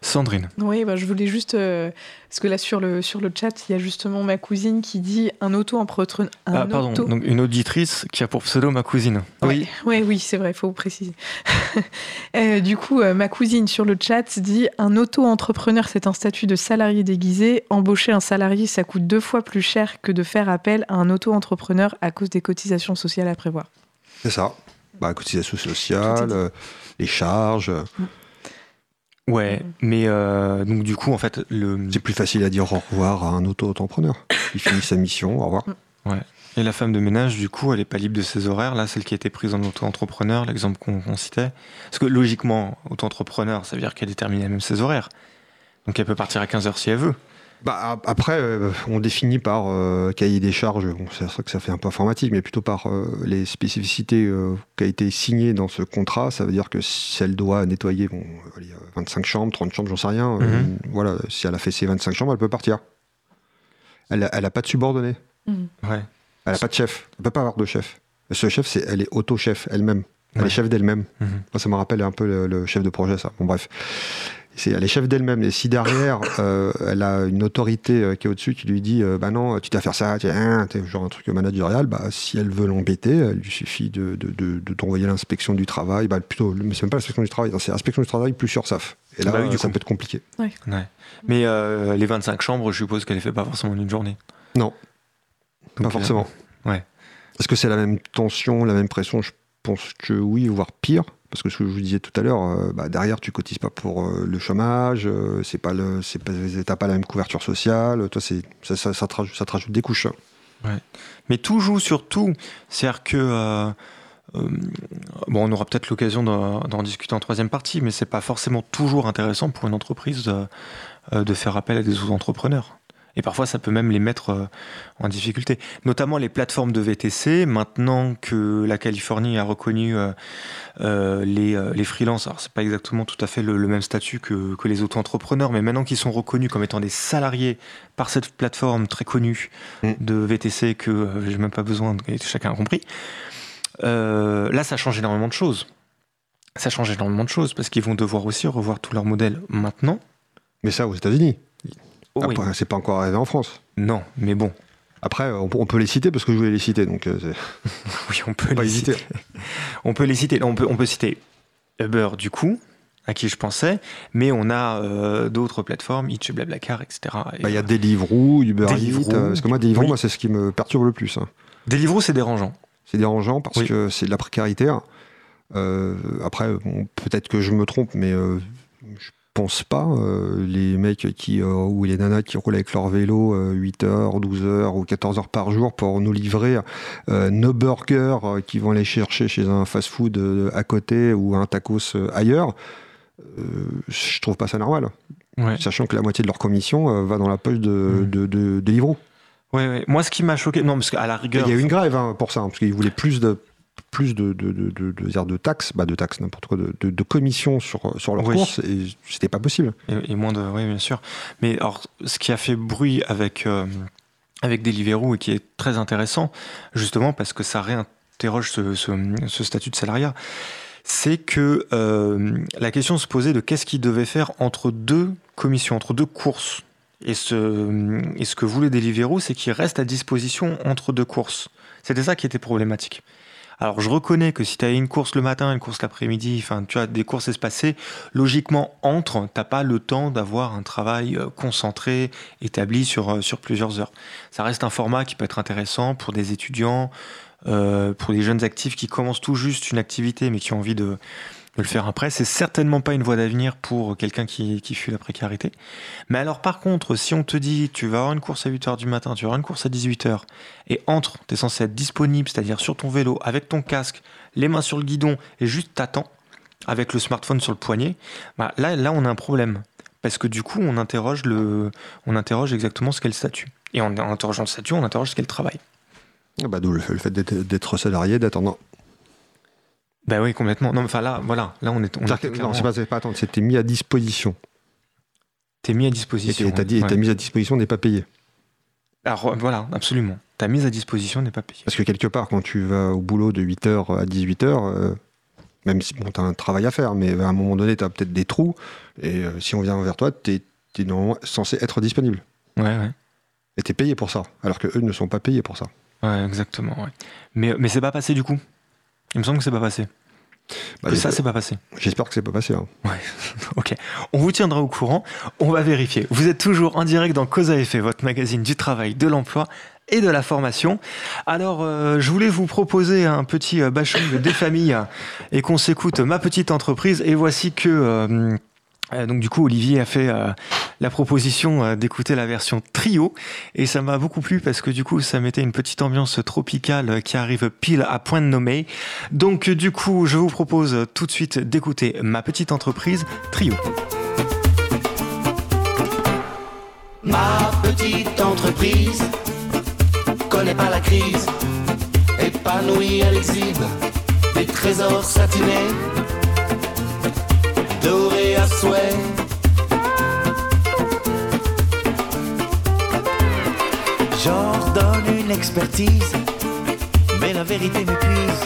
Sandrine. Oui, bah, je voulais juste. euh, parce que là, sur le, sur le chat, il y a justement ma cousine qui dit un auto-entrepreneur. Un Ah, pardon, auto- donc une auditrice qui a pour pseudo ma cousine. Oui, oui, oui, c'est vrai, il faut préciser. Euh, du coup, euh, ma cousine sur le chat dit un auto-entrepreneur, c'est un statut de salarié déguisé. Embaucher un salarié, ça coûte deux fois plus cher que de faire appel à un auto-entrepreneur à cause des cotisations sociales à prévoir. C'est ça. Bah, cotisation Tout est sociale, dit. euh, les charges. euh, Ouais, mais euh, donc du coup, en fait, le, C'est plus facile à dire au revoir à un auto-entrepreneur. Il finit sa mission, au revoir. Et la femme de ménage, du coup, elle n'est pas libre de ses horaires. Là, celle qui a été prise en auto-entrepreneur, l'exemple qu'on qu'on citait. Parce que logiquement, auto-entrepreneur, ça veut dire qu'elle détermine elle-même ses horaires. Donc elle peut partir à 15h si elle veut. Bah, ap- après, euh, on définit par euh, cahier des charges, bon, c'est vrai que ça fait un peu informatique, mais plutôt par euh, les spécificités euh, qui a été signé dans ce contrat. Ça veut dire que si elle doit nettoyer bon, euh, allez, euh, 25 chambres, 30 chambres, j'en sais rien, euh, Mhm. voilà, si elle a fait ses 25 chambres, elle peut partir. Elle n'a elle a pas de subordonné, Ouais. elle n'a pas de chef, elle peut pas avoir de chef. Ce chef, c'est, elle est auto-chef elle-même, elle Ouais. est chef d'elle-même. Mhm. Ça me rappelle un peu le, le chef de projet, ça. Bon, bref. C'est, elle est chef d'elle-même. Et si derrière, euh, elle a une autorité euh, qui est au-dessus qui lui dit euh, Bah non, tu dois faire ça, tu hein, t'es genre un truc managérial, bah, si elle veut l'embêter, il lui suffit de, de, de, de t'envoyer l'inspection du travail. Bah, plutôt, mais c'est même pas l'inspection du travail, non, c'est l'inspection du travail plus sur SAF. Et là, Bah oui, du ça coup. peut être compliqué. Ouais. Mais euh, les 25 chambres, je suppose qu'elle les fait pas forcément en une journée. Non, Donc, pas forcément. euh, ouais. Est-ce que c'est la même tension, la même pression? Je pense que oui, voire pire. Parce que ce que je vous disais tout à l'heure, euh, bah, derrière tu cotises pas pour euh, le chômage, euh, c'est pas le, pas, t'as pas la même couverture sociale. Toi, ça, ça, ça te rajoute, ça te rajoute des couches. Mais tout joue sur tout. C'est-à-dire que. euh, bon, on aura peut-être l'occasion d'en discuter en troisième partie, mais c'est pas forcément toujours intéressant pour une entreprise de, de faire appel à des auto-entrepreneurs. Et parfois, ça peut même les mettre euh, en difficulté. Notamment les plateformes de VTC, maintenant que la Californie a reconnu euh, euh, les, les freelances, alors c'est pas exactement tout à fait le, le même statut que, que les auto-entrepreneurs, mais maintenant qu'ils sont reconnus comme étant des salariés par cette plateforme très connue Mm. de VTC que euh, j'ai même pas besoin, de- chacun a compris, euh, là ça change énormément de choses. Ça change énormément de choses parce qu'ils vont devoir aussi revoir tout leur modèle maintenant. Mais ça, aux États-Unis. Oh oui. C'est pas encore arrivé en France. Non, mais bon, Après, on, peut- on peut les citer parce que je voulais les citer, donc euh, oui, on peut les hésiter. citer. On peut les citer. On peut, on peut citer Uber du coup, à qui je pensais, mais on a euh, d'autres plateformes, Hitch, Blablacar, etc. Et, Bah, Il y a Deliveroo, Uber Eats. Deliveroo. euh, parce que moi, Deliveroo, Oui. moi, c'est ce qui me perturbe le plus. hein. Deliveroo, c'est dérangeant. C'est dérangeant parce Oui. que c'est de la précarité. Euh, après, bon, peut-être que je me trompe, mais euh, je pense pas. euh, les mecs qui, euh, ou les nanas qui roulent avec leur vélo euh, 8 heures, 12 heures ou 14 heures par jour pour nous livrer euh, nos burgers qui vont les chercher chez un fast-food à côté ou un tacos ailleurs. je trouve pas ça normal, Ouais. sachant que la moitié de leur commission va dans la poche de, Mm. de, de- de Deliveroo. Ouais, ouais. Moi, ce qui m'a choqué, non, parce qu'à la Il rigueur, y a eu une grève hein, pour ça, hein, parce qu'ils voulaient plus de plus de, de, de, de, de, taxes, bah de taxes, n'importe quoi, de, de, commissions sur, sur leurs Oui. courses, et c'était pas possible. Et, et moins de. Oui, bien sûr. Mais alors, ce qui a fait bruit avec, euh, avec Deliveroo et qui est très intéressant, justement parce que ça réinterroge ce, ce- ce statut de salariat, c'est que euh, la question se posait de qu'est-ce qu'il devait faire entre deux commissions, entre deux courses. Et ce, et ce que voulait Deliveroo, c'est qu'il reste à disposition entre deux courses. C'était ça qui était problématique. Alors je reconnais que si tu as une course le matin, une course l'après-midi, enfin tu as des courses espacées, logiquement entre, t'as pas le temps d'avoir un travail euh, concentré, établi sur, euh, sur plusieurs heures. Ça reste un format qui peut être intéressant pour des étudiants, euh, pour des jeunes actifs qui commencent tout juste une activité mais qui ont envie de, de le faire après. C'est certainement pas une voie d'avenir pour quelqu'un qui, qui fuit la précarité. Mais alors par contre, si on te dit tu vas avoir une course à 8h du matin, tu vas avoir une course à 18h, et entre, tu es censé être disponible, c'est-à-dire sur ton vélo, avec ton casque, les mains sur le guidon, et juste t'attends, avec le smartphone sur le poignet, bah là, là on a un problème. Parce que du coup, on interroge, le, on interroge exactement ce qu'est le statut. Et en, en interrogeant le statut, on interroge ce qu'est le travail. Ah Bah, D'où le, fait d'être d'être salarié, d'attendre. Ben oui, complètement. Non, mais enfin là, voilà, là on est. On que- Non, c'est pas, c'est pas attendre, c'était mis à disposition. T'es mis à Et disposition. t'as dit, ouais. ta mise à disposition n'est pas payée. Alors euh, voilà, absolument. Ta mise à disposition n'est pas payée. Parce que quelque part, quand tu vas au boulot de 8h à 18h, Même si bon, tu as un travail à faire, mais à un moment donné, tu as peut-être des trous. Et euh, si on vient vers toi, tu es, censé être disponible. Ouais, ouais. Et tu es payé pour ça, alors qu'eux ne sont pas payés pour ça. Ouais, exactement. Ouais. Mais, mais c'est pas passé du coup? Il me semble que c'est pas passé. Bah, que ça, c'est pas passé. J'espère que c'est pas passé. Hein. Ouais, ok. On vous tiendra au courant. On va vérifier. Vous êtes toujours en direct dans Cause à effet, votre magazine du travail, de l'emploi et de la formation. Alors, euh, je voulais vous proposer un petit euh, des familles et qu'on s'écoute ma petite entreprise. Et voici que euh, donc du coup, Olivier a fait euh, la proposition euh, d'écouter la version trio et ça m'a beaucoup plu parce que du coup, ça mettait une petite ambiance tropicale qui arrive pile à point de nommé. Donc du coup, je vous propose tout de suite d'écouter ma petite entreprise trio. Ma petite entreprise connaît pas la crise, épanouie, elle exhibe des trésors satinés doré à souhait. J'ordonne une expertise, mais la vérité m'épuise.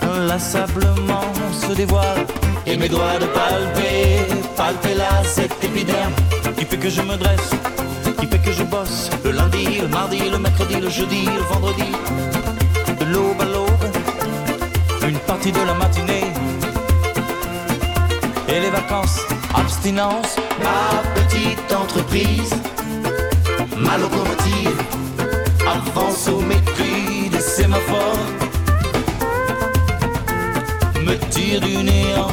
Inlassablement se dévoile et mes doigts de palper, palper là cette épiderme qui fait que je me dresse, qui fait que je bosse le lundi, le mardi, le mercredi, le jeudi, le vendredi, de l'aube à l'aube, une partie de la matinée et les vacances, abstinence, ma petite entreprise, ma locomotive, avance au mépris des sémaphores, me tire du néant.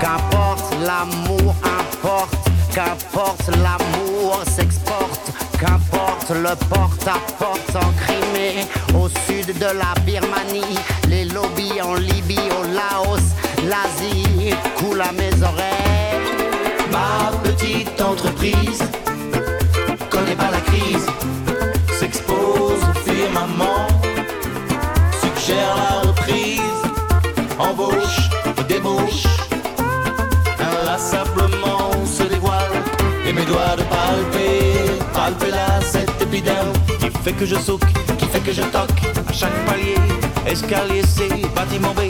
Qu'importe l'amour, importe, qu'importe l'amour s'exporte, qu'importe le porte-à-porte en Crimée, au sud de la Birmanie, les lobbies en Libye, au Laos, l'Asie coule à mes oreilles. Ma petite entreprise connaît pas la crise, s'expose au firmament, suggère la reprise, embauche, débauche, inlassablement se dévoile, et mes doigts de palper, cette épiderme qui fait que je souque, qui fait que je toque, à chaque palier, escalier C, bâtiment B,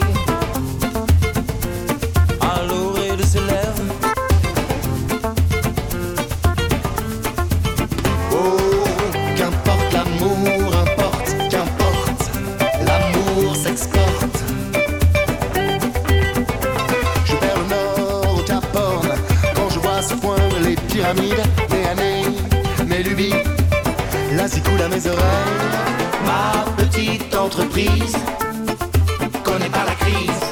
à l'orée de ses lèvres. Oh, qu'importe l'amour, importe, qu'importe, l'amour s'exporte. Je perds le nord au quand je vois se poindre les pyramides, l'Asie coule à mes oreilles. Ma petite entreprise connaît pas la crise,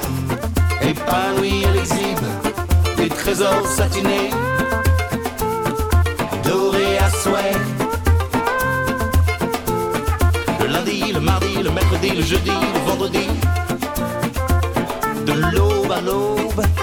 épanouie, elle exhibe des trésors satinés, dorés à souhait. Le lundi, le mardi, le mercredi, le jeudi, le vendredi. De l'aube à l'aube.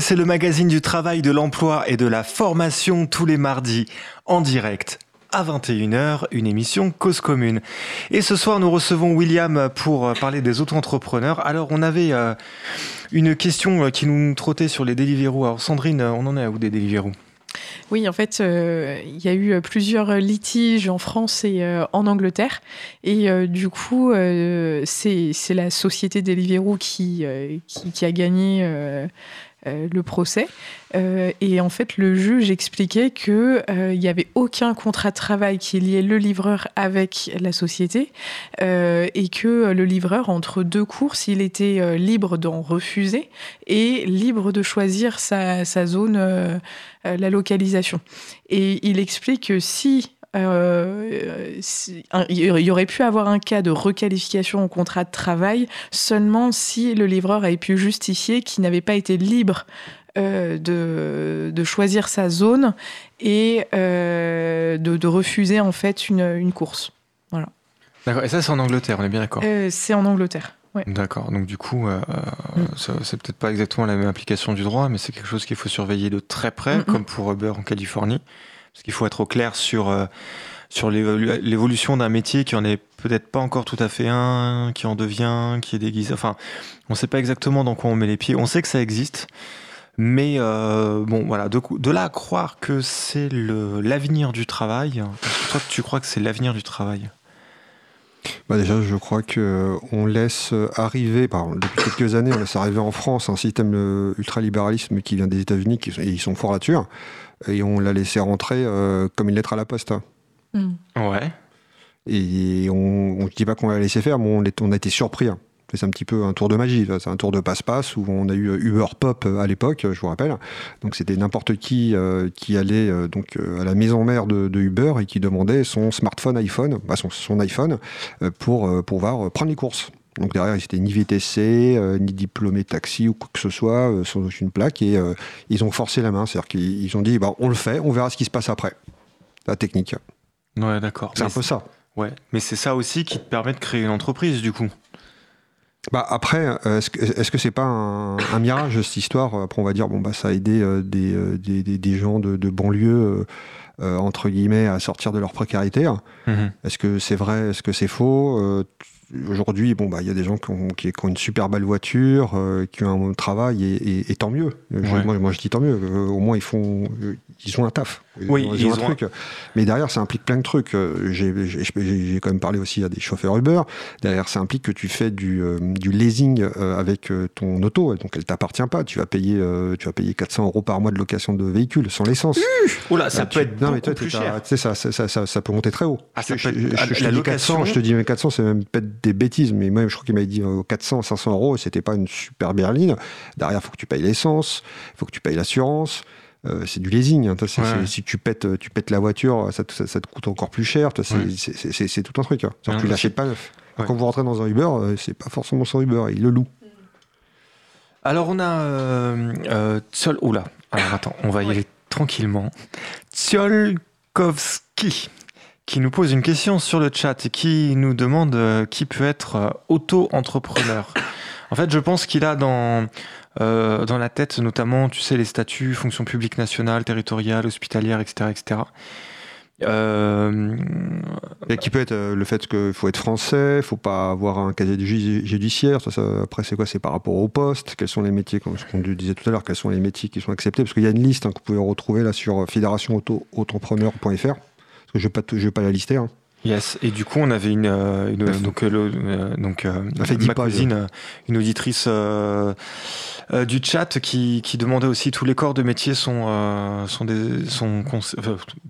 C'est le magazine du travail, de l'emploi et de la formation tous les mardis en direct à 21h, une émission Cause commune. Et ce soir, nous recevons William pour euh, parler des auto-entrepreneurs. Alors, on avait euh, une question euh, qui nous trottait sur les Deliveroo. Alors, Sandrine, on en est à où des Deliveroo? Oui, en fait, il y a eu plusieurs litiges en France et en Angleterre. Et du coup, c'est la société Deliveroo qui, qui a gagné euh, euh, le procès. Euh, et en fait, le juge expliquait qu'il n'y avait aucun contrat de travail qui liait le livreur avec la société euh, et que le livreur, entre deux courses, il était euh, libre d'en refuser et libre de choisir sa, sa zone, euh, euh, la localisation. Et il explique que si euh, si- un- il y aurait pu avoir un cas de requalification au contrat de travail seulement si le livreur avait pu justifier qu'il n'avait pas été libre euh, de, de, choisir sa zone et euh, de, de, refuser en fait une, une course. Voilà. D'accord. Et ça, c'est en Angleterre, on est bien d'accord? C'est en Angleterre. Ouais. D'accord. Donc du coup, euh, mm. c'est peut-être pas exactement la même application du droit, mais c'est quelque chose qu'il faut surveiller de très près, mm -hmm. comme pour Uber en Californie, parce qu'il faut être au clair sur euh, sur l'évolution d'un métier qui en est peut-être pas encore tout à fait un, qui en devient, qui est déguisé. Enfin, on sait pas exactement dans quoi on met les pieds. On sait que ça existe. Mais euh, bon, voilà, de, de, là à croire que c'est l'avenir du travail, toi, tu crois que c'est l'avenir du travail? Bah déjà, je crois qu'on laisse arriver, pardon, depuis quelques années, on laisse arriver en France un système ultralibéralisme qui vient des États-Unis, et ils sont forts là-dessus, et on l'a laissé rentrer euh, comme une lettre à la poste. Mmh. Ouais. Et on ne dit pas qu'on l'a laissé faire, mais on, on a été surpris. C'est un petit peu un tour de magie, c'est un tour de passe-passe où on a eu Uber Pop à l'époque, je vous rappelle. Donc c'était n'importe qui euh, qui allait euh, donc à la maison mère de, de, Uber et qui demandait son smartphone iPhone, bah son, son, iPhone, euh, pour, pouvoir prendre les courses. Donc derrière, ils n'étaient ni VTC, euh, ni diplômé taxi ou quoi que ce soit, euh, sans aucune plaque. Et euh, ils ont forcé la main. C'est-à-dire qu'ils ont dit, bah, on le fait, on verra ce qui se passe après. La technique. Ouais, d'accord. C'est un peu ça. Ouais, mais c'est ça aussi qui te permet de créer une entreprise, du coup. Bah après, est-ce que est-ce que c'est pas un, un, mirage cette histoire? Après, on va dire bon bah ça a aidé euh, des, des, des, des, gens de, de banlieue euh, entre guillemets à sortir de leur précarité. Mmh. Est-ce que c'est vrai? Est-ce que c'est faux? Euh, Aujourd'hui, bon, bah, il y a des gens qui ont, qui, qui ont une super belle voiture, euh, qui ont un travail, et, et, et tant mieux. Ouais. Je, moi, moi, je dis tant mieux. Euh, au moins, ils font, euh, ils ont un taf. Oui, ils, ils ont un truc. Mais derrière, ça implique plein de trucs. J'ai quand même parlé aussi à des chauffeurs Uber. Derrière, ça implique que tu fais du, euh, du leasing avec ton auto, donc elle t'appartient pas. Tu vas payer, tu vas payer 400 euros par mois de location de véhicule sans l'essence. Oula, ça peut tu, être non, mais toi, tu sais, ça, ça, ça, peut monter très haut. Ah, ça je, peut être, je, je, la te dis location... 400, je te dis mais 400, c'est même peut-être des bêtises, mais moi, je crois qu'il m'avait dit 400, 500 euros, c'était pas une super berline. Derrière, il faut que tu payes l'essence, il faut que tu payes l'assurance. Euh, c'est du leasing. Hein. Ouais. Si tu pètes, tu pètes la voiture, ça, te- ça- ça te coûte encore plus cher. C'est Ouais. tout un truc. Hein. Ouais, tu l'achètes pas neuf. Ouais. Quand vous rentrez dans un Uber, euh, c'est pas forcément son Uber, il le loue. Alors on a euh, euh, Tsiol... Oula, alors attends, on va y Ouais. aller tranquillement. Tsiolkovski qui nous pose une question sur le chat et qui nous demande euh, qui peut être euh, auto-entrepreneur. En fait, je pense qu'il a dans, euh, dans la tête notamment, tu sais, les statuts, fonction publique nationale, territoriale, hospitalière, etc. etc. Et qui peut être le fait qu'il faut être français, il faut pas avoir un casier ju- judiciaire. Après, c'est quoi? C'est par rapport au poste? Quels sont les métiers, comme ce qu'on disait tout à l'heure, quels sont les métiers qui sont acceptés? Parce qu'il y a une liste hein, que vous pouvez retrouver là sur fédérationauto-entrepreneur.fr. Parce que je ne vais, pas vais la lister. hein. Yes, et du coup on avait une, euh, une donc le- donc ma cousine, une auditrice euh, euh, du chat qui, qui demandait aussi tous les corps de métier sont euh, sont des sont cons-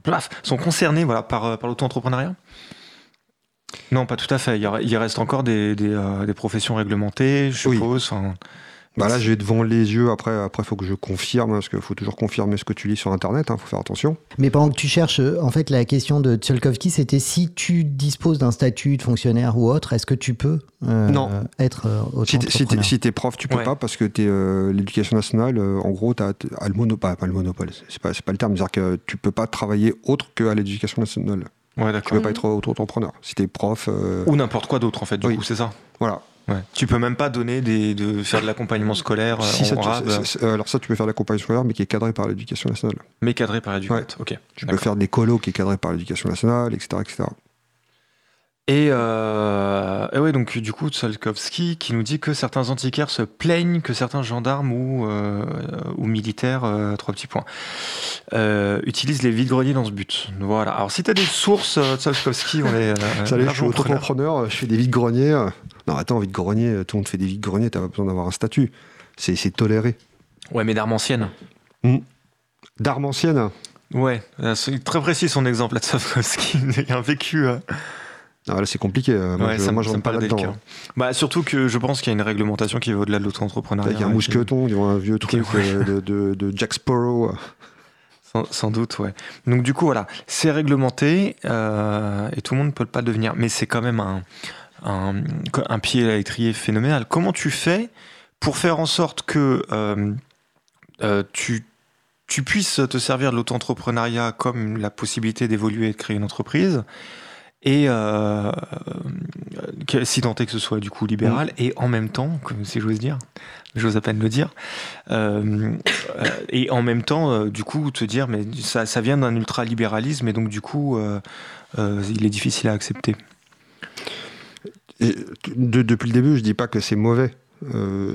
plaf, sont concernés voilà par par l'auto-entrepreneuriat. Non, pas tout à fait. Il, reste encore des, des, des professions réglementées, je Oui. suppose. Enfin, Bah là, j'ai devant les yeux. Après, après, faut que je confirme parce qu'il faut toujours confirmer ce que tu lis sur Internet. Il faut faire attention. Mais pendant que tu cherches, euh, en fait, la question de Tsiolkovski, c'était si tu disposes d'un statut de fonctionnaire ou autre, est-ce que tu peux euh, Non. être euh, Si t'es si prof, tu peux Ouais. pas parce que t'es euh, l'éducation nationale. euh, en gros, t'as as le monopole. Pas le monopole. C'est pas, le terme. C'est-à-dire que tu peux pas travailler autre qu'à l'éducation nationale. ouais, Tu peux pas être auto-entrepreneur. Si t'es prof, euh, Ou n'importe quoi d'autre en fait. Du Oui. coup, c'est ça. voilà. Ouais. Tu peux même pas donner des de faire de l'accompagnement scolaire euh, Si en ça, euh, alors ça, tu peux faire de l'accompagnement scolaire, mais qui est cadré par l'éducation nationale. mais cadré par l'éducate. Ok. Tu peux faire des colos qui est cadré par l'éducation nationale, etc., etc. Et, euh, et ouais, donc du coup, Tsolkovski qui nous dit que certains antiquaires se plaignent que certains gendarmes ou, euh, ou militaires, euh, trois petits points, euh, utilisent les vides-greniers dans ce but. Voilà. Alors si tu as des sources, Tsolkovski, on est. Salut, je suis largement preneur. auto-entrepreneur, je fais des vides-greniers. Non, attends, vide-grenier, tout le monde fait des vides-greniers, t'as pas besoin d'avoir un statut. C'est toléré. Ouais, mais d'armes anciennes. D'armes anciennes Ouais, c'est très précis son exemple là, Tsolkovski. Il a vécu. Ah, Là, c'est compliqué. euh, Moi, ouais, je, me- moi, me pas là-dedans. hein. Bah, surtout que je pense qu'il y a une réglementation qui va au-delà de l'auto-entrepreneuriat. Avec un ouais, mousqueton, ils ont un vieux truc ouais. euh, de, de- de Jack Sparrow. Sans, sans doute, ouais. Donc du coup, voilà, c'est réglementé euh, et tout le monde peut pas le devenir, mais c'est quand même un, un, un pied à l'étrier phénoménal. Comment tu fais pour faire en sorte que euh, euh, tu, tu puisses te servir de l'auto-entrepreneuriat comme la possibilité d'évoluer et de créer une entreprise, et euh, que- si tant est que ce soit du coup libéral, Mm. et en même temps, comme si j'ose dire, j'ose à peine le dire, euh, euh, et en même temps, du coup, te dire, mais ça, ça vient d'un ultralibéralisme, et donc du coup, il est difficile à accepter. Et de- depuis le début, je dis pas que c'est mauvais.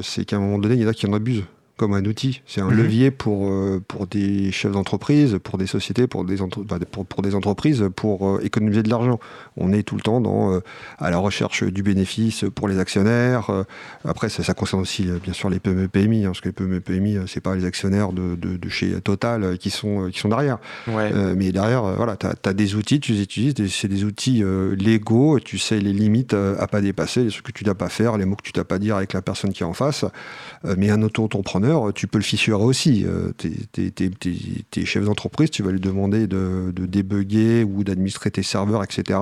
C'est qu'à un moment donné, il y en a qui en abusent comme un outil. C'est un Mhm. levier pour, euh, pour des chefs d'entreprise, pour des sociétés, pour des, entre- bah, pour, pour des entreprises, pour euh, économiser de l'argent. On est tout le temps dans, euh, à la recherche du bénéfice pour les actionnaires. Euh, après, ça, ça concerne aussi, euh, bien sûr, les PME PMI, hein, parce que les PME PMI, c'est pas les actionnaires de, de- de chez Total qui sont, qui sont derrière. Ouais. Mais derrière, voilà, tu as, des outils, tu les utilises, c'est des outils légaux, tu sais les limites à pas dépasser, les trucs que tu dois pas faire, les mots que tu dois pas dire avec la personne qui est en face. Euh, mais un auto-entrepreneur, tu peux le fissurer aussi. Euh, t'es, chef d'entreprise, tu vas lui demander de, de débugger ou d'administrer tes serveurs, etc.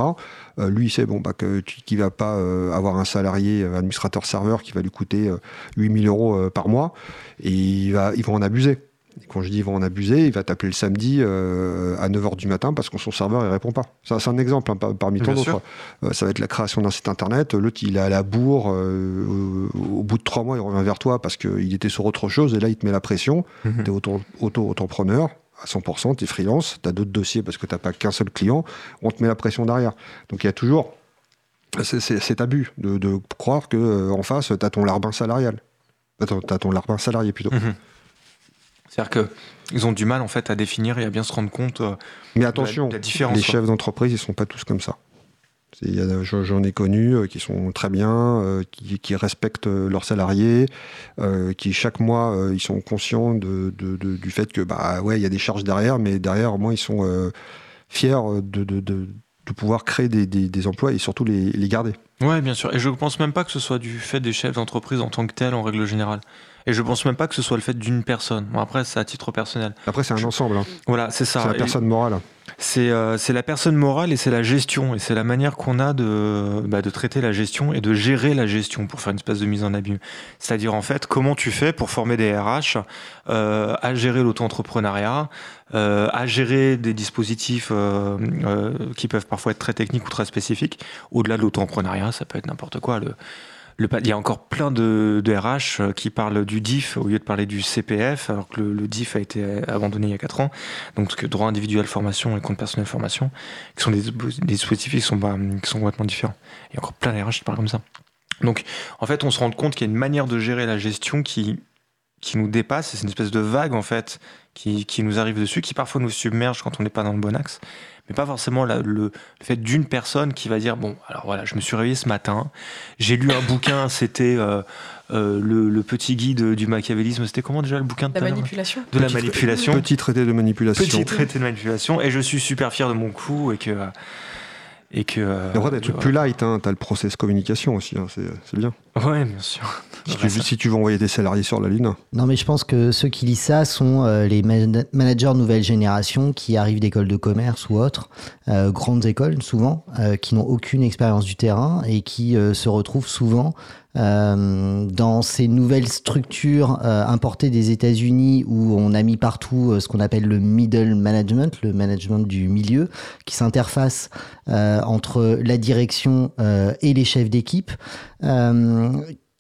Euh, lui, il sait bon, bah, qu'il va pas avoir un salarié euh, administrateur serveur qui va lui coûter euh, 8000 euros par mois, et il va, il va en abuser. Quand je dis il va en abuser, il va t'appeler le samedi euh, à 9h du matin parce que son serveur il répond pas. C'est un exemple hein, par- parmi tant d'autres. Euh, ça va être la création d'un site internet. L'autre il est à la bourre. euh, au, bout de trois mois, il revient vers toi parce qu'il était sur autre chose et là il te met la pression. Mhm. Tu es auto-entrepreneur à 100%, tu es freelance, tu as d'autres dossiers parce que tu n'as pas qu'un seul client. On te met la pression derrière. Donc il y a toujours cet abus de, de croire que en face, tu as ton larbin salarial. Attends, tu as ton larbin salarié plutôt. Mhm. C'est-à-dire qu'ils ont du mal en fait à définir et à bien se rendre compte euh, Mais de la- attention, de la différence. les quoi. chefs d'entreprise, ils sont pas tous comme ça. J'en ai connu euh, qui sont très bien, euh, qui, qui respectent leurs salariés, euh, qui chaque mois ils sont conscients de, de- de- du fait que bah ouais il y a des charges derrière, mais derrière au moins ils sont fiers de, pouvoir créer des, des- des emplois et surtout les, les garder. Ouais, bien sûr. Et je pense même pas que ce soit du fait des chefs d'entreprise en tant que tel, en règle générale. Et je pense même pas que ce soit le fait d'une personne. Bon, après, c'est à titre personnel. Après c'est un ensemble, hein. Voilà, c'est ça. c'est la personne morale. C'est euh, c'est la personne morale et c'est la gestion. Et c'est la manière qu'on a de, bah, de traiter la gestion et de gérer la gestion pour faire une espèce de mise en abîme. C'est-à-dire, en fait, comment tu fais pour former des RH euh, à gérer l'auto-entrepreneuriat, euh, à gérer des dispositifs euh, euh, qui peuvent parfois être très techniques ou très spécifiques. Au-delà de l'auto-entrepreneuriat, ça peut être n'importe quoi. Le, il y a encore plein de, de RH euh, qui parlent du DIF au lieu de parler du CPF, alors que le, DIF a été abandonné il y a 4 ans. Donc, ce que droit individuel formation et compte personnel formation, qui sont des, des dispositifs qui sont, qui sont complètement différents. Il y a encore plein d'RH qui parlent comme ça. Donc, en fait, on se rend compte qu'il y a une manière de gérer la gestion qui, qui nous dépasse. C'est une espèce de vague, en fait, qui, qui nous arrive dessus, qui parfois nous submerge quand on n'est pas dans le bon axe. Mais pas forcément la- le, le fait d'une personne qui va dire Bon, alors voilà, je me suis réveillé ce matin, j'ai lu un bouquin, c'était euh, euh, le, le petit guide du machiavélisme. C'était comment déjà le bouquin de La manipulation. De la Petit- manipulation. Petit traité de manipulation. Petit traité de manipulation. Et je suis super fier de mon coup et que. Euh, Et que. euh, Il y aura des trucs ouais. plus light, hein. tu as le process communication aussi, hein. c'est c'est bien. Ouais, bien sûr. Si tu, si tu veux envoyer des salariés sur la Lune, Non, mais je pense que ceux qui lisent ça sont euh, les man- managers nouvelle génération qui arrivent d'écoles de commerce ou autres, euh, grandes écoles souvent, euh, qui n'ont aucune expérience du terrain et qui euh, se retrouvent souvent euh, dans ces nouvelles structures euh, importées des États-Unis où on a mis partout euh, ce qu'on appelle le middle management, le management du milieu, qui s'interface euh, entre la direction euh, et les chefs d'équipe.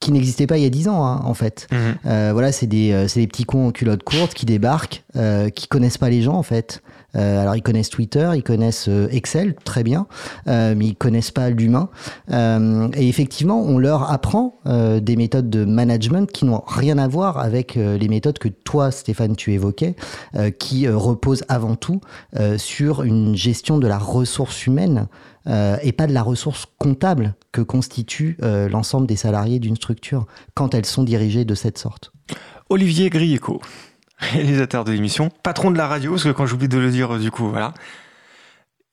Qui n'existait pas il y a 10 ans, hein, en fait. Mhm. Euh, voilà, c'est des, euh, des petits cons en culotte courte qui débarquent, euh, qui connaissent pas les gens en fait. Euh, alors ils connaissent Twitter, ils connaissent Excel très bien, mais ils connaissent pas l'humain. Et effectivement, on leur apprend des méthodes de management qui n'ont rien à voir avec les méthodes que toi, Stéphane, tu évoquais, qui reposent avant tout sur une gestion de la ressource humaine euh, et pas de la ressource comptable que constitue euh, l'ensemble des salariés d'une structure quand elles sont dirigées de cette sorte. Olivier Grieco, réalisateur de l'émission, patron de la radio, parce que quand j'oublie de le dire, euh, du coup, voilà.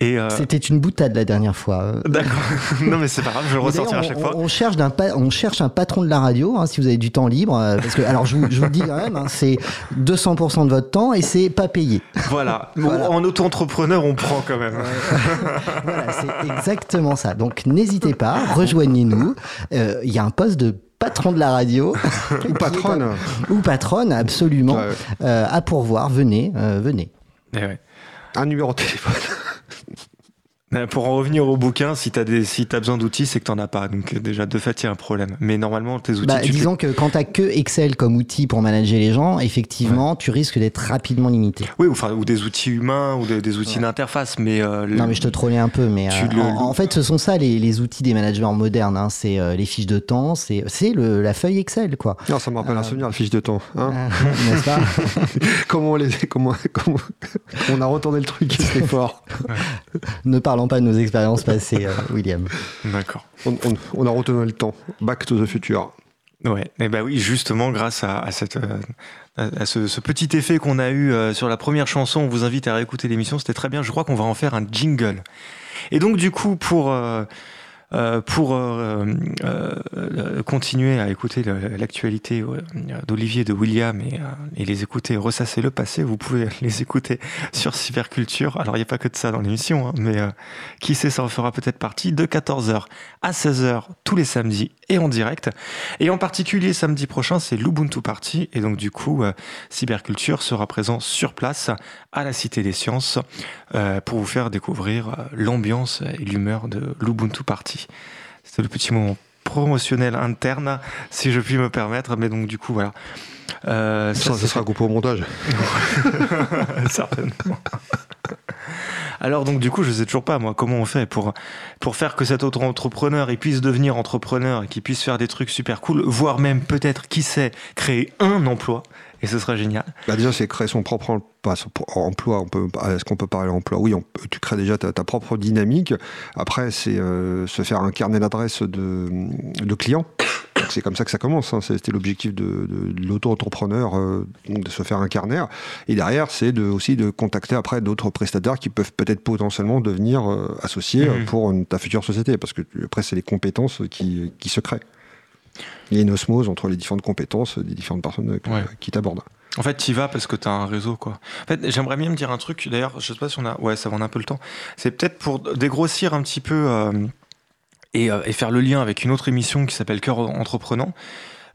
Euh, C'était une boutade la dernière fois. D'accord. non, mais c'est pas grave, je le ressortirai à chaque on, fois. on cherche d'un pa- on cherche un patron de la radio, hein, si vous avez du temps libre, euh, parce que alors je vous, je vous le dis quand même, hein, c'est 200% de votre temps et c'est pas payé. Voilà. En auto-entrepreneur, on prend quand même. voilà, c'est exactement ça. Donc n'hésitez pas, rejoignez-nous. Euh, Il y a un poste de patron de la radio. Ou patronne. Ou patronne, absolument. Ouais. Euh, à pourvoir, venez, euh, venez. Eh ouais. Un numéro de téléphone. Euh, Pour en revenir au bouquin, si t'as des, si t'as besoin d'outils, c'est que t'en as pas. Donc euh, déjà de fait, il y a un problème. Mais normalement, tes outils, Bah, tu disons que quand t'as que Excel comme outil pour manager les gens, effectivement, tu risques d'être rapidement limité. oui, ou, enfin, ou des outils humains ou des, des outils d'interface. Mais euh, le- Non, mais je te trollais un peu, mais Tu euh, le- en, en fait, ce sont ça les, les outils des managers modernes. hein. C'est euh, les fiches de temps, c'est c'est le- la feuille Excel, quoi. Non, ça me rappelle un souvenir, la fiche de temps. hein. Euh, N'est-ce pas comment, on les, comment, comment, comment on a retourné le truc, c'était fort. Ne parlons pas de nos expériences passées, euh, William. D'accord. On, on- on a retourné le temps. Back to the future. Ouais. Et bah oui, justement, grâce à, à cette, euh, à, ce, ce petit effet qu'on a eu euh, sur la première chanson, on vous invite à réécouter l'émission. C'était très bien. Je crois qu'on va en faire un jingle. Et donc, du coup, pour euh, pour euh, euh, euh, continuer à écouter l'actualité euh, d'Olivier, de William et, euh, et les écouter ressasser le passé, vous pouvez les écouter sur Cyberculture. Alors, il n'y a pas que de ça dans l'émission, hein, mais euh, qui sait, ça en fera peut-être partie de 14h à 16h tous les samedis et en direct. Et en particulier, samedi prochain, c'est l'Ubuntu Party. Et donc, du coup, euh, Cyberculture sera présent sur place à la Cité des Sciences euh, pour vous faire découvrir euh, l'ambiance et l'humeur de l'Ubuntu Party. C'était le petit moment promotionnel interne, si je puis me permettre. Mais donc, du coup, voilà. Euh, Ça, ça sera coupé au montage. Certainement. Alors donc du coup, je sais toujours pas moi comment on fait pour pour faire que cet auto-entrepreneur il puisse devenir entrepreneur et qu'il puisse faire des trucs super cool, voire même peut-être qui sait créer un emploi et ce serait génial. Bah déjà, c'est créer son propre emploi. On peut, est-ce qu'on peut parler d'emploi? Oui, on tu crées déjà ta, ta propre dynamique. Après, c'est euh, se faire un carnet d'adresses de, de clients. C'est comme ça que ça commence. hein. C'était l'objectif de, de- de l'auto-entrepreneur, euh, de se faire un carnet. Et derrière, c'est de, aussi de contacter après d'autres prestataires qui peuvent peut-être potentiellement devenir euh, associés euh, pour une- ta future société. Parce que après, c'est les compétences qui, qui se créent. Il y a une osmose entre les différentes compétences des différentes personnes euh, Ouais. qui t'abordent. En fait, tu vas parce que tu as un réseau quoi. En fait, j'aimerais bien me dire un truc d'ailleurs, je sais pas si on a ouais, ça va en a un peu le temps. C'est peut-être pour dégrossir un petit peu euh, et, euh, et faire le lien avec une autre émission qui s'appelle Cœur entreprenant.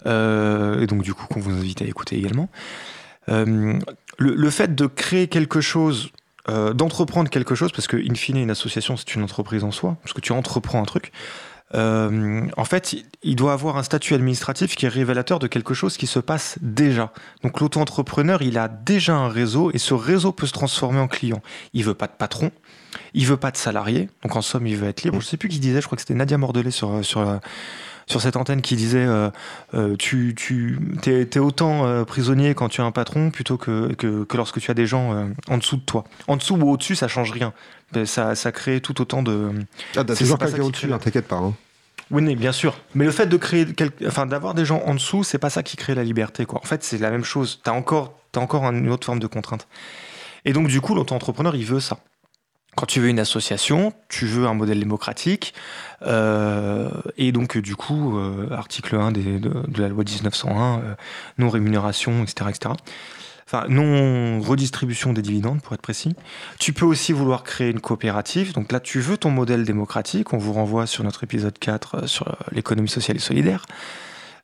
Euh, et donc du coup qu'on vous invite à écouter également. Euh, le, fait de créer quelque chose, d'entreprendre quelque chose, parce que in fine une association c'est une entreprise en soi, parce que tu entreprends un truc. en fait, il- il doit avoir un statut administratif qui est révélateur de quelque chose qui se passe déjà. Donc l'auto-entrepreneur, il a déjà un réseau et ce réseau peut se transformer en client. Il veut pas de patron, il veut pas de salarié, donc en somme, il veut être libre. Je sais plus qui disait, je crois que c'était Nadia Mordelet sur, sur, sur cette antenne qui disait euh, euh, tu, tu t'es, t'es autant euh, prisonnier quand tu as un patron plutôt que, que, que lorsque tu as des gens en dessous de toi. En dessous ou au-dessus, ça change rien. Mais Ça, ça crée tout autant de. Ah, t'as C'est- toujours c'est pas ça quelqu'un au-dessus, hein, t'inquiète pas. hein. Oui, mais bien sûr. Mais le fait de créer, quel- enfin, d'avoir des gens en dessous, c'est pas ça qui crée la liberté, quoi. En fait, c'est la même chose. T'as encore, t'as encore une autre forme de contrainte. Et donc, du coup, l'auto-entrepreneur, il veut ça. Quand tu veux une association, tu veux un modèle démocratique, euh, et donc, du coup, euh, article 1 des- de, la loi 1901, euh, non-rémunération, etc., etc. Enfin, non-redistribution des dividendes, pour être précis. Tu peux aussi vouloir créer une coopérative. Donc là, tu veux ton modèle démocratique. On vous renvoie sur notre épisode 4 euh, sur l'économie sociale et solidaire.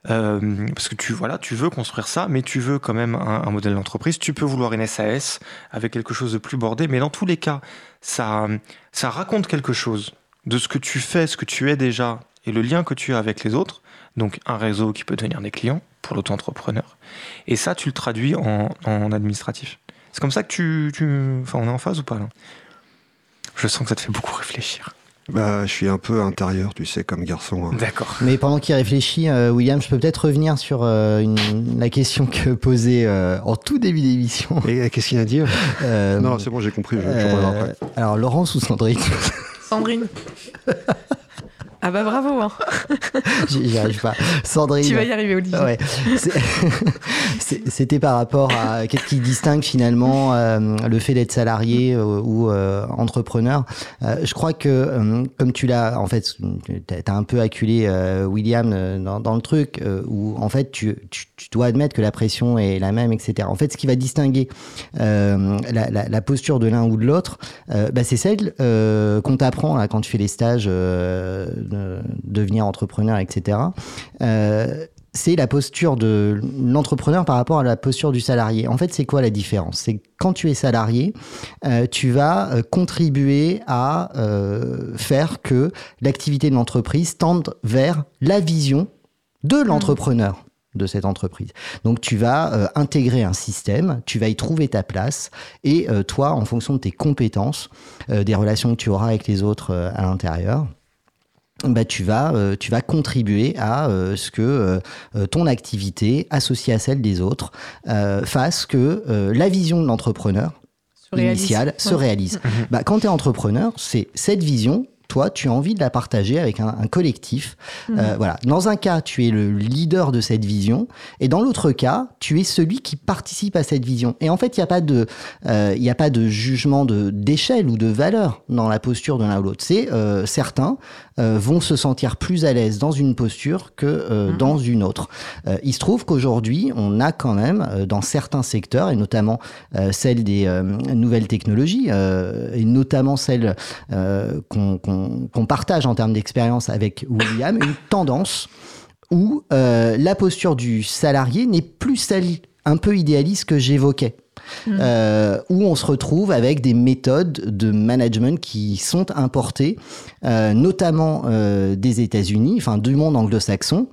Euh, parce que tu, voilà, tu veux construire ça, mais tu veux quand même un, modèle d'entreprise. Tu peux vouloir une SAS avec quelque chose de plus bordé, mais dans tous les cas, ça, ça raconte quelque chose de ce que tu fais, ce que tu es déjà et le lien que tu as avec les autres. Donc un réseau qui peut devenir des clients pour l'auto-entrepreneur. Et ça, tu le traduis en, en administratif. C'est comme ça que tu, tu... Enfin, on est en phase ou pas là? Je sens que ça te fait beaucoup réfléchir. Bah, je suis un peu intérieur, tu sais, comme garçon. hein. D'accord. Mais pendant qu'il réfléchit, euh, William, je peux peut-être revenir sur euh, une- la question que posait euh, en tout début d'émission. Et qu'est-ce qu'il a à dire Euh, Non, c'est bon, j'ai compris, je, je euh, reviendrai après. alors, Laurence ou Sandrine? Sandrine. ah bah bravo, hein. J'y arrive pas. Sandrine. tu vas y arriver, Olivier. Ouais. C'était par rapport à qu'est-ce qui distingue finalement euh, le fait d'être salarié euh, ou euh, entrepreneur. Je crois que, comme tu l'as, en fait, tu as un peu acculé William dans, dans le truc, où en fait tu, tu, tu dois admettre que la pression est la même, etc. En fait, ce qui va distinguer la, la, la posture de l'un ou de l'autre, bah, c'est celle qu'on t'apprend quand tu fais les stages, de devenir entrepreneur, etc. Euh, c'est la posture de l'entrepreneur par rapport à la posture du salarié. En fait, c'est quoi la différence? C'est quand tu es salarié, euh, tu vas euh, contribuer à euh, faire que l'activité de l'entreprise tende vers la vision de l'entrepreneur de cette entreprise. Donc tu vas intégrer un système, tu vas y trouver ta place et toi, en fonction de tes compétences, des relations que tu auras avec les autres à l'intérieur, bah, tu, vas, euh, tu vas contribuer à euh, ce que euh, ton activité, associée à celle des autres, fasse que la vision de l'entrepreneur initiale se réalise. Mhm. Bah, quand tu es entrepreneur, c'est cette vision toi, tu as envie de la partager avec un, collectif. Mhm. Euh, voilà. Dans un cas, tu es le leader de cette vision, et dans l'autre cas, tu es celui qui participe à cette vision. Et en fait, il n'y a pas de, euh, il a pas de jugement de d'échelle ou de valeur dans la posture de l'un ou l'autre. C'est euh, certains vont se sentir plus à l'aise dans une posture que mhm. dans une autre. il se trouve qu'aujourd'hui, on a quand même dans certains secteurs, et notamment celle des nouvelles technologies, et notamment celle qu'on partage en termes d'expérience avec William, une tendance où euh, la posture du salarié n'est plus celle un peu idéaliste que j'évoquais. Hmm. Euh, où on se retrouve avec des méthodes de management qui sont importées, euh, notamment des États-Unis, enfin du monde anglo-saxon,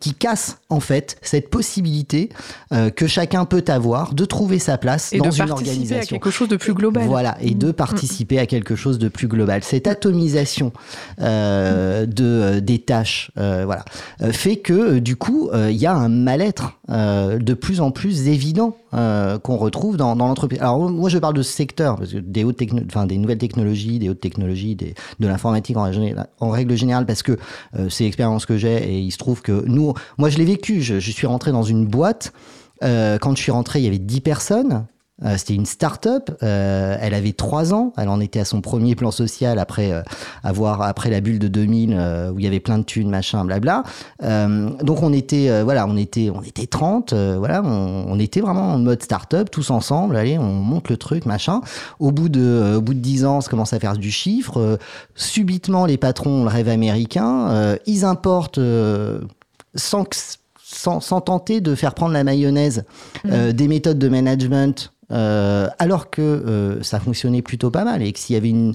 qui casse en fait cette possibilité euh, que chacun peut avoir de trouver sa place et dans de une organisation. À quelque chose de plus global. Voilà, et de mm. participer à quelque chose de plus global. Cette atomisation euh, de euh, des tâches, voilà, fait que du coup, il y a un mal-être de plus en plus évident qu'on retrouve dans, l'entreprise. Alors moi, je parle de secteur parce que des nouvelles technologies, des hautes technologies, de l'informatique en, règle générale, parce que c'est l'expérience que j'ai et il se trouve que nous, moi je l'ai vécu, je, suis rentré dans une boîte. Euh, quand je suis rentré, il y avait 10 personnes. Euh, c'était une start-up. Euh, elle avait 3 ans. Elle en était à son premier plan social après avoir après la bulle de 2000 où il y avait plein de thunes, machin, blabla. donc on était voilà, on était on était 30. voilà, on, était vraiment en mode start-up tous ensemble. Allez, on monte le truc, machin. Au bout de au bout de 10 ans, ça commence à faire du chiffre. subitement, les patrons ont le rêve américain. ils importent sans, sans, tenter de faire prendre la mayonnaise euh, mm. des méthodes de management euh, alors que euh, ça fonctionnait plutôt pas mal et que s'il y avait une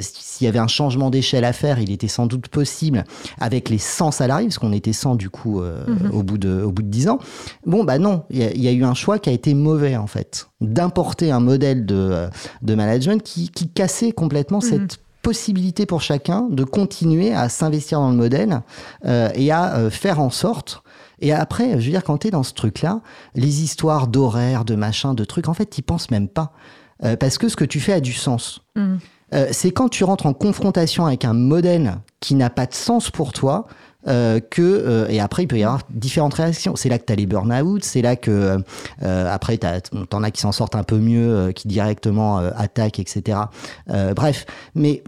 s'il y avait un changement d'échelle à faire, il était sans doute possible avec les 100 salariés parce qu'on était 100 du coup mm-hmm. au bout de au bout de 10 ans. Bon bah non, il y, a eu un choix qui a été mauvais en fait, d'importer un modèle de, de management qui, qui cassait complètement mm-hmm. cette possibilité pour chacun de continuer à s'investir dans le modèle euh, et à euh, faire en sorte. Et après, je veux dire, quand tu es dans ce truc-là, les histoires d'horaires, de machin, de trucs, en fait, tu penses même pas. Euh, parce que ce que tu fais a du sens. Mm. c'est quand tu rentres en confrontation avec un modèle qui n'a pas de sens pour toi, que et après il peut y avoir différentes réactions. C'est là que tu as les burn-out, c'est là que après t'en as qui s'en sortent un peu mieux, qui directement attaquent, etc. bref, mais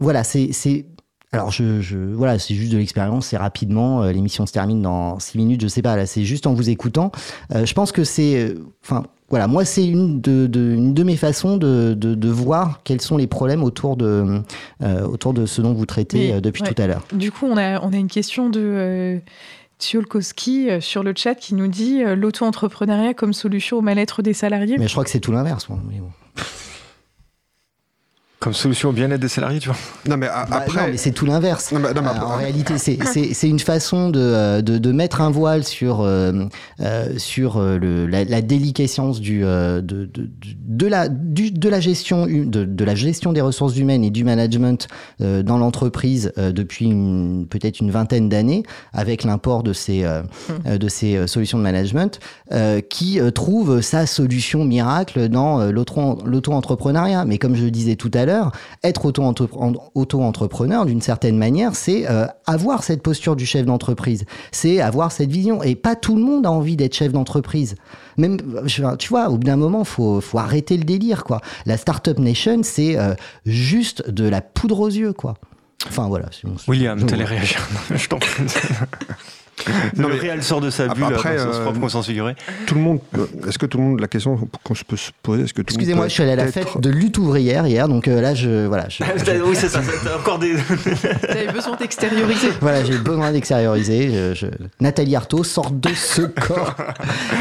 voilà, c'est. Alors, je, je, voilà, c'est juste de l'expérience, c'est rapidement. Euh, l'émission se termine dans six minutes, je sais pas. Là, c'est juste en vous écoutant. Euh, je pense que c'est. Euh, enfin, voilà, moi, c'est une de, de, une de mes façons de, voir quels sont les problèmes autour de, autour de ce dont vous traitez depuis tout à l'heure. Du coup, on a, on a une question de. Tsiolkowski sur le chat qui nous dit l'auto-entrepreneuriat comme solution au mal-être des salariés. Mais je crois que c'est tout l'inverse. Bon. Comme solution au bien-être des salariés, tu vois Non, mais bah, après. mais c'est tout l'inverse. Euh, en réalité, c'est une façon de, euh, de, de, mettre un voile sur, euh, sur le, la, la, déliquescence du, de, de, de, la, du, de, la gestion, de, de, la gestion des ressources humaines et du management dans l'entreprise depuis peut-être une vingtaine d'années, avec l'import de ces, mmh. de ces solutions de management, qui trouve sa solution miracle dans l'auto-entrepreneuriat. Mais comme je le disais tout à l'heure, être auto-entrepreneur, d'une certaine manière, c'est euh, avoir cette posture du chef d'entreprise, c'est avoir cette vision. Et pas tout le monde a envie d'être chef d'entreprise. Même, tu vois, au bout d'un moment, faut, faut arrêter le délire, quoi. La Startup Nation, c'est euh, juste de la poudre aux yeux, quoi. Enfin, voilà. William, tu allais réagir. Je t'en prie. le réel sort de sa bulle Après, dans son euh, propre conscience figuré. Tout le monde, euh, est-ce que tout le monde, la question qu'on se peut se poser, est-ce que tout le monde Excusez-moi, je suis allé à la être- fête de lutte ouvrière hier, donc euh, là, je, voilà, je- oui, c'est ça. T'as encore des. T'avais besoin d'extérioriser. voilà, j'ai besoin d'extérioriser. Je, je- Nathalie Arthaud sort de ce corps.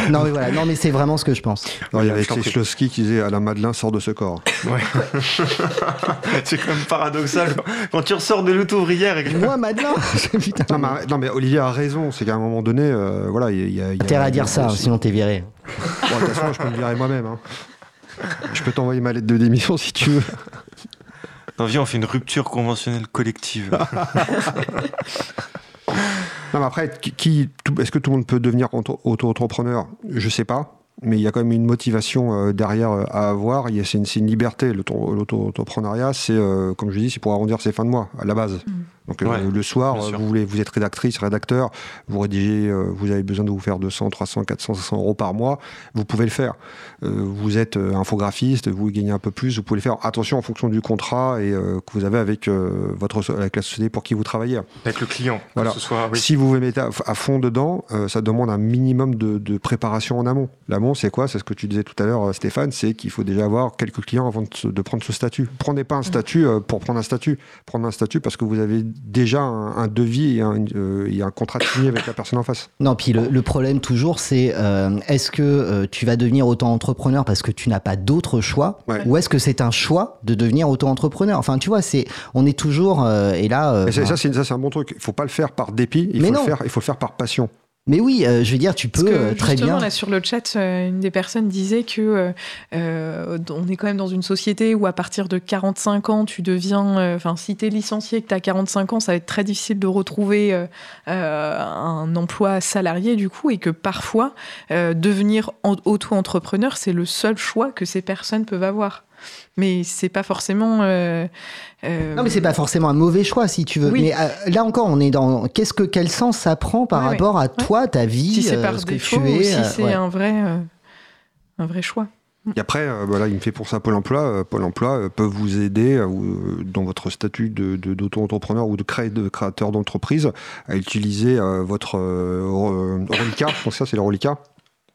non, mais voilà, non, mais c'est vraiment ce que je pense. Non, il y avait. Kleslovski qui disait Alain Madelin sort de ce corps. c'est quand même paradoxal. Quand- tu ressors de lutte ouvrière et que. Moi, Madelin Putain. Non mais, non, mais Olivier a raison, c'est qu'à un moment donné, euh, voilà, il y a. y y Intérêt à dire ça, sinon t'es viré. Bon, de toute façon, je peux me virer moi-même. hein. Je peux t'envoyer ma lettre de démission si tu veux. Non, viens, on fait une rupture conventionnelle collective. Non, mais après, qui, est-ce que tout le monde peut devenir auto- auto-entrepreneur? Je sais pas. Mais il y a quand même une motivation euh, derrière euh, à avoir. Il y a- C'est une, une liberté. L'auto- L'auto-entrepreneuriat, c'est, euh, comme je dis, c'est pour arrondir ses fins de mois, à la base. Donc euh, Ouais, le soir, vous, voulez, vous êtes rédactrice, rédacteur, vous rédigez, euh, vous avez besoin de vous faire 200, 300, 400, 500 euros par mois, vous pouvez le faire. Euh, vous êtes euh, infographiste, vous gagnez un peu plus, vous pouvez le faire. Attention en fonction du contrat et, euh, que vous avez avec, euh, votre, avec la société pour qui vous travaillez. Avec le client. que Voilà. ce soit, oui. Si vous vous mettez à, à fond dedans, euh, ça demande un minimum de, de préparation en amont. C'est quoi? C'est ce que tu disais tout à l'heure, euh, Stéphane, c'est qu'il faut déjà avoir quelques clients avant de, prendre ce statut. Prenez pas un statut euh, pour prendre un statut. Prenez un statut parce que vous avez déjà un, un devis et un, euh, et un contrat signé avec la personne en face. Non, puis le, le problème toujours, c'est euh, est-ce que euh, tu vas devenir auto-entrepreneur parce que tu n'as pas d'autre choix? Ouais. Ou est-ce que c'est un choix de devenir auto-entrepreneur? Enfin, tu vois, c'est, on est toujours. euh, et là. euh, Et c'est- enfin, ça, c'est ça, c'est un bon truc. Il faut pas le faire par dépit. Il Mais faut non. le faire. Il faut le faire par passion. Mais oui, euh, je veux dire, tu Parce peux que euh, très justement, bien. là, sur le chat, euh, une des personnes disait que euh, euh, on est quand même dans une société où à partir de 45 ans, tu deviens. Enfin, si tu es licencié et que tu as 45 ans, ça va être très difficile de retrouver un emploi salarié, du coup, et que parfois, devenir en- auto-entrepreneur, c'est le seul choix que ces personnes peuvent avoir. Mais c'est pas forcément. euh, euh, Non, mais c'est pas forcément un mauvais choix si tu veux. Oui. Mais euh, là encore, on est dans qu'est-ce que quel sens ça prend par Ouais, ouais. rapport à toi, ta vie, si c'est euh, par ce que tu es. ou si euh, c'est ouais. un vrai, euh, un vrai choix. Et après, euh, voilà, il me fait pour ça Pôle emploi. Euh, Pôle emploi euh, peut vous aider dans votre statut de- de- d'auto-entrepreneur ou de, cré- de créateur d'entreprise à utiliser euh, votre euh, re- reliquat. Donc ça, c'est le reliquat.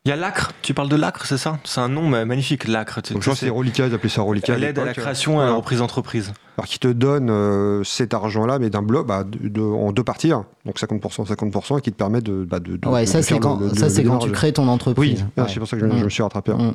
Il y a l'ACRE, tu parles de l'ACRE, c'est ça? C'est un nom ma- magnifique, l'ACRE. Je que sais, c'est reliquat, ils appelaient ça reliquat. L'aide à la création et à la reprise d'entreprise. Alors qui te donne euh, cet argent-là, mais d'un bloc, bah, de- de- en deux parties, hein. donc 50%, 50%, et qui te permet de, bah, de, de- Ouais, de ça c'est quand, le- ça le c'est quand tu crées ton Oui, entreprise. ah, Ouais. c'est pour ça que je, je me suis rattrapé. Mm.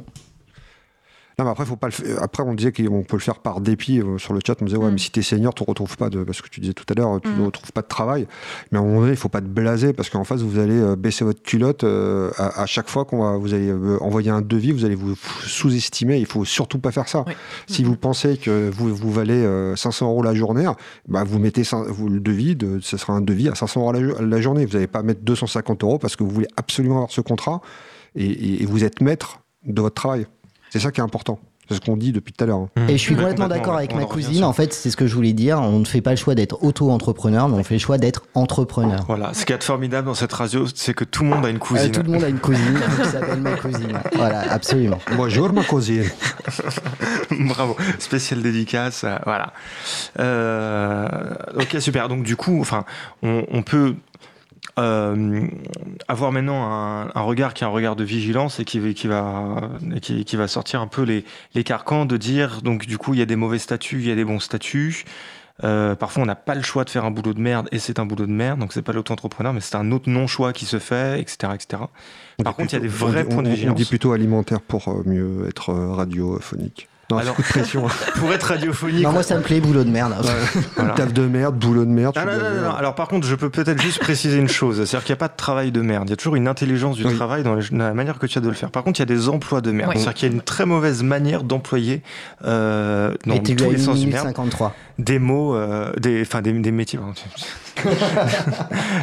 Non, mais après, faut pas le. Après, on disait qu'on peut le faire par dépit euh, sur le chat. On disait, ouais, Mm. mais si t'es senior, tu retrouves pas de. Parce que tu disais tout à l'heure, tu Mm. ne retrouves pas de travail. Mais à un moment donné, il faut pas te blaser parce qu'en face, vous allez euh, baisser votre culotte euh, à, à chaque fois qu'on va. Vous allez envoyer un devis, vous allez vous sous-estimer. Il faut surtout pas faire ça. Oui. Si vous pensez que vous, vous valez euh, 500 euros la journée, bah, vous mettez vous, le devis, de, ce sera un devis à 500 euros la, jo- la journée. Vous n'allez pas mettre 250 euros parce que vous voulez absolument avoir ce contrat et, et- et vous êtes maître de votre travail. C'est ça qui est important. C'est ce qu'on dit depuis tout à l'heure. hein. Et je suis complètement d'accord avec ma cousine. En fait, c'est ce que je voulais dire. On ne fait pas le choix d'être auto-entrepreneur, mais on fait le choix d'être entrepreneur. Voilà, ce qui est formidable dans cette radio, c'est que tout le monde a une Euh, cousine. tout le monde a une cousine qui s'appelle ma cousine. Voilà, absolument. Bonjour ma cousine. Bravo, spécial dédicace, euh, voilà. Euh, ok, super. Donc du coup, enfin, on, on peut euh, avoir maintenant un, un regard qui est un regard de vigilance et qui, qui va qui, qui va sortir un peu les, les carcans de dire donc du coup il y a des mauvais statuts, il y a des bons statuts. Euh, parfois, on n'a pas le choix de faire un boulot de merde et c'est un boulot de merde, donc c'est pas l'auto-entrepreneur, mais c'est un autre non-choix qui se fait, etc., etc. On Par contre, il y a des vrais on points de on- On vigilance. dit plutôt alimentaire pour euh, mieux être euh, radiophonique. Non, Alors- coup de pression. Pour être radiophonique, Non, moi, ça me plaît, boulot de merde. Voilà. Taf de merde, boulot de merde. Ah non, non, non, dire. non. Alors par contre, je peux peut-être juste préciser une chose, c'est-à-dire qu'il n'y a pas de travail de merde. Il y a toujours une intelligence du Oui. travail dans, les- dans la manière que tu as de le faire. Par contre, il y a des emplois de merde. Oui. C'est-à-dire qu'il y a une très mauvaise manière d'employer euh, dans tous les sens du merde 53. des mots, euh, des, enfin des, des métiers,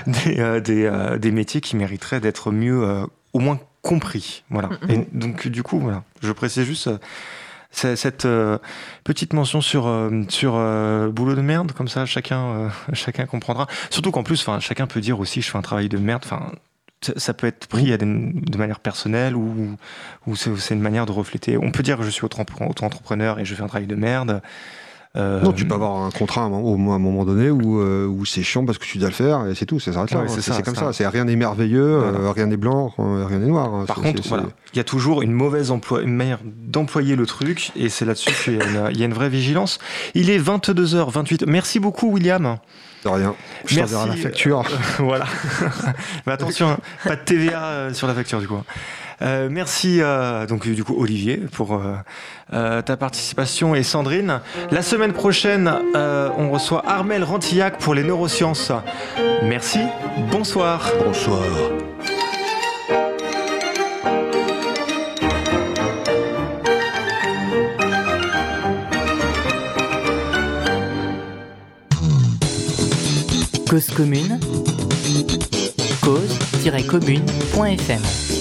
des, euh, des, euh, des métiers qui mériteraient d'être mieux, euh, au moins compris. Voilà. Et donc du coup, voilà, je précise juste. Cette euh, petite mention sur euh, sur euh, boulot de merde comme ça chacun chacun comprendra. Surtout qu'en plus chacun peut dire aussi je fais un travail de merde enfin ça, peut être pris de manière personnelle ou ou c'est une manière de refléter. On peut dire que je suis auto- auto-entrepreneur et je fais un travail de merde Euh, Non, tu peux avoir un contrat à un moment- au moins à un moment donné où, euh, où c'est chiant parce que tu dois le faire et c'est tout, ça s'arrête là. Ouais, hein. c'est comme ça. C'est rien n'est merveilleux, Voilà. euh, rien n'est blanc, euh, rien n'est noir. hein. Par contre, voilà, il y a toujours une mauvaise emploi, une manière d'employer le truc, et c'est là-dessus qu'il y, a une- il y a une vraie vigilance. Il est 22h28. Merci beaucoup, William. de rien. Je Merci. la facture. voilà. Mais attention, hein, pas de TVA sur la facture du coup. Euh, merci euh, donc du coup Olivier pour euh, ta participation et Sandrine. La semaine prochaine, euh, on reçoit Armel Rantillac pour les neurosciences. Merci. Bonsoir. Bonsoir. Cause commune, cause-commune.fm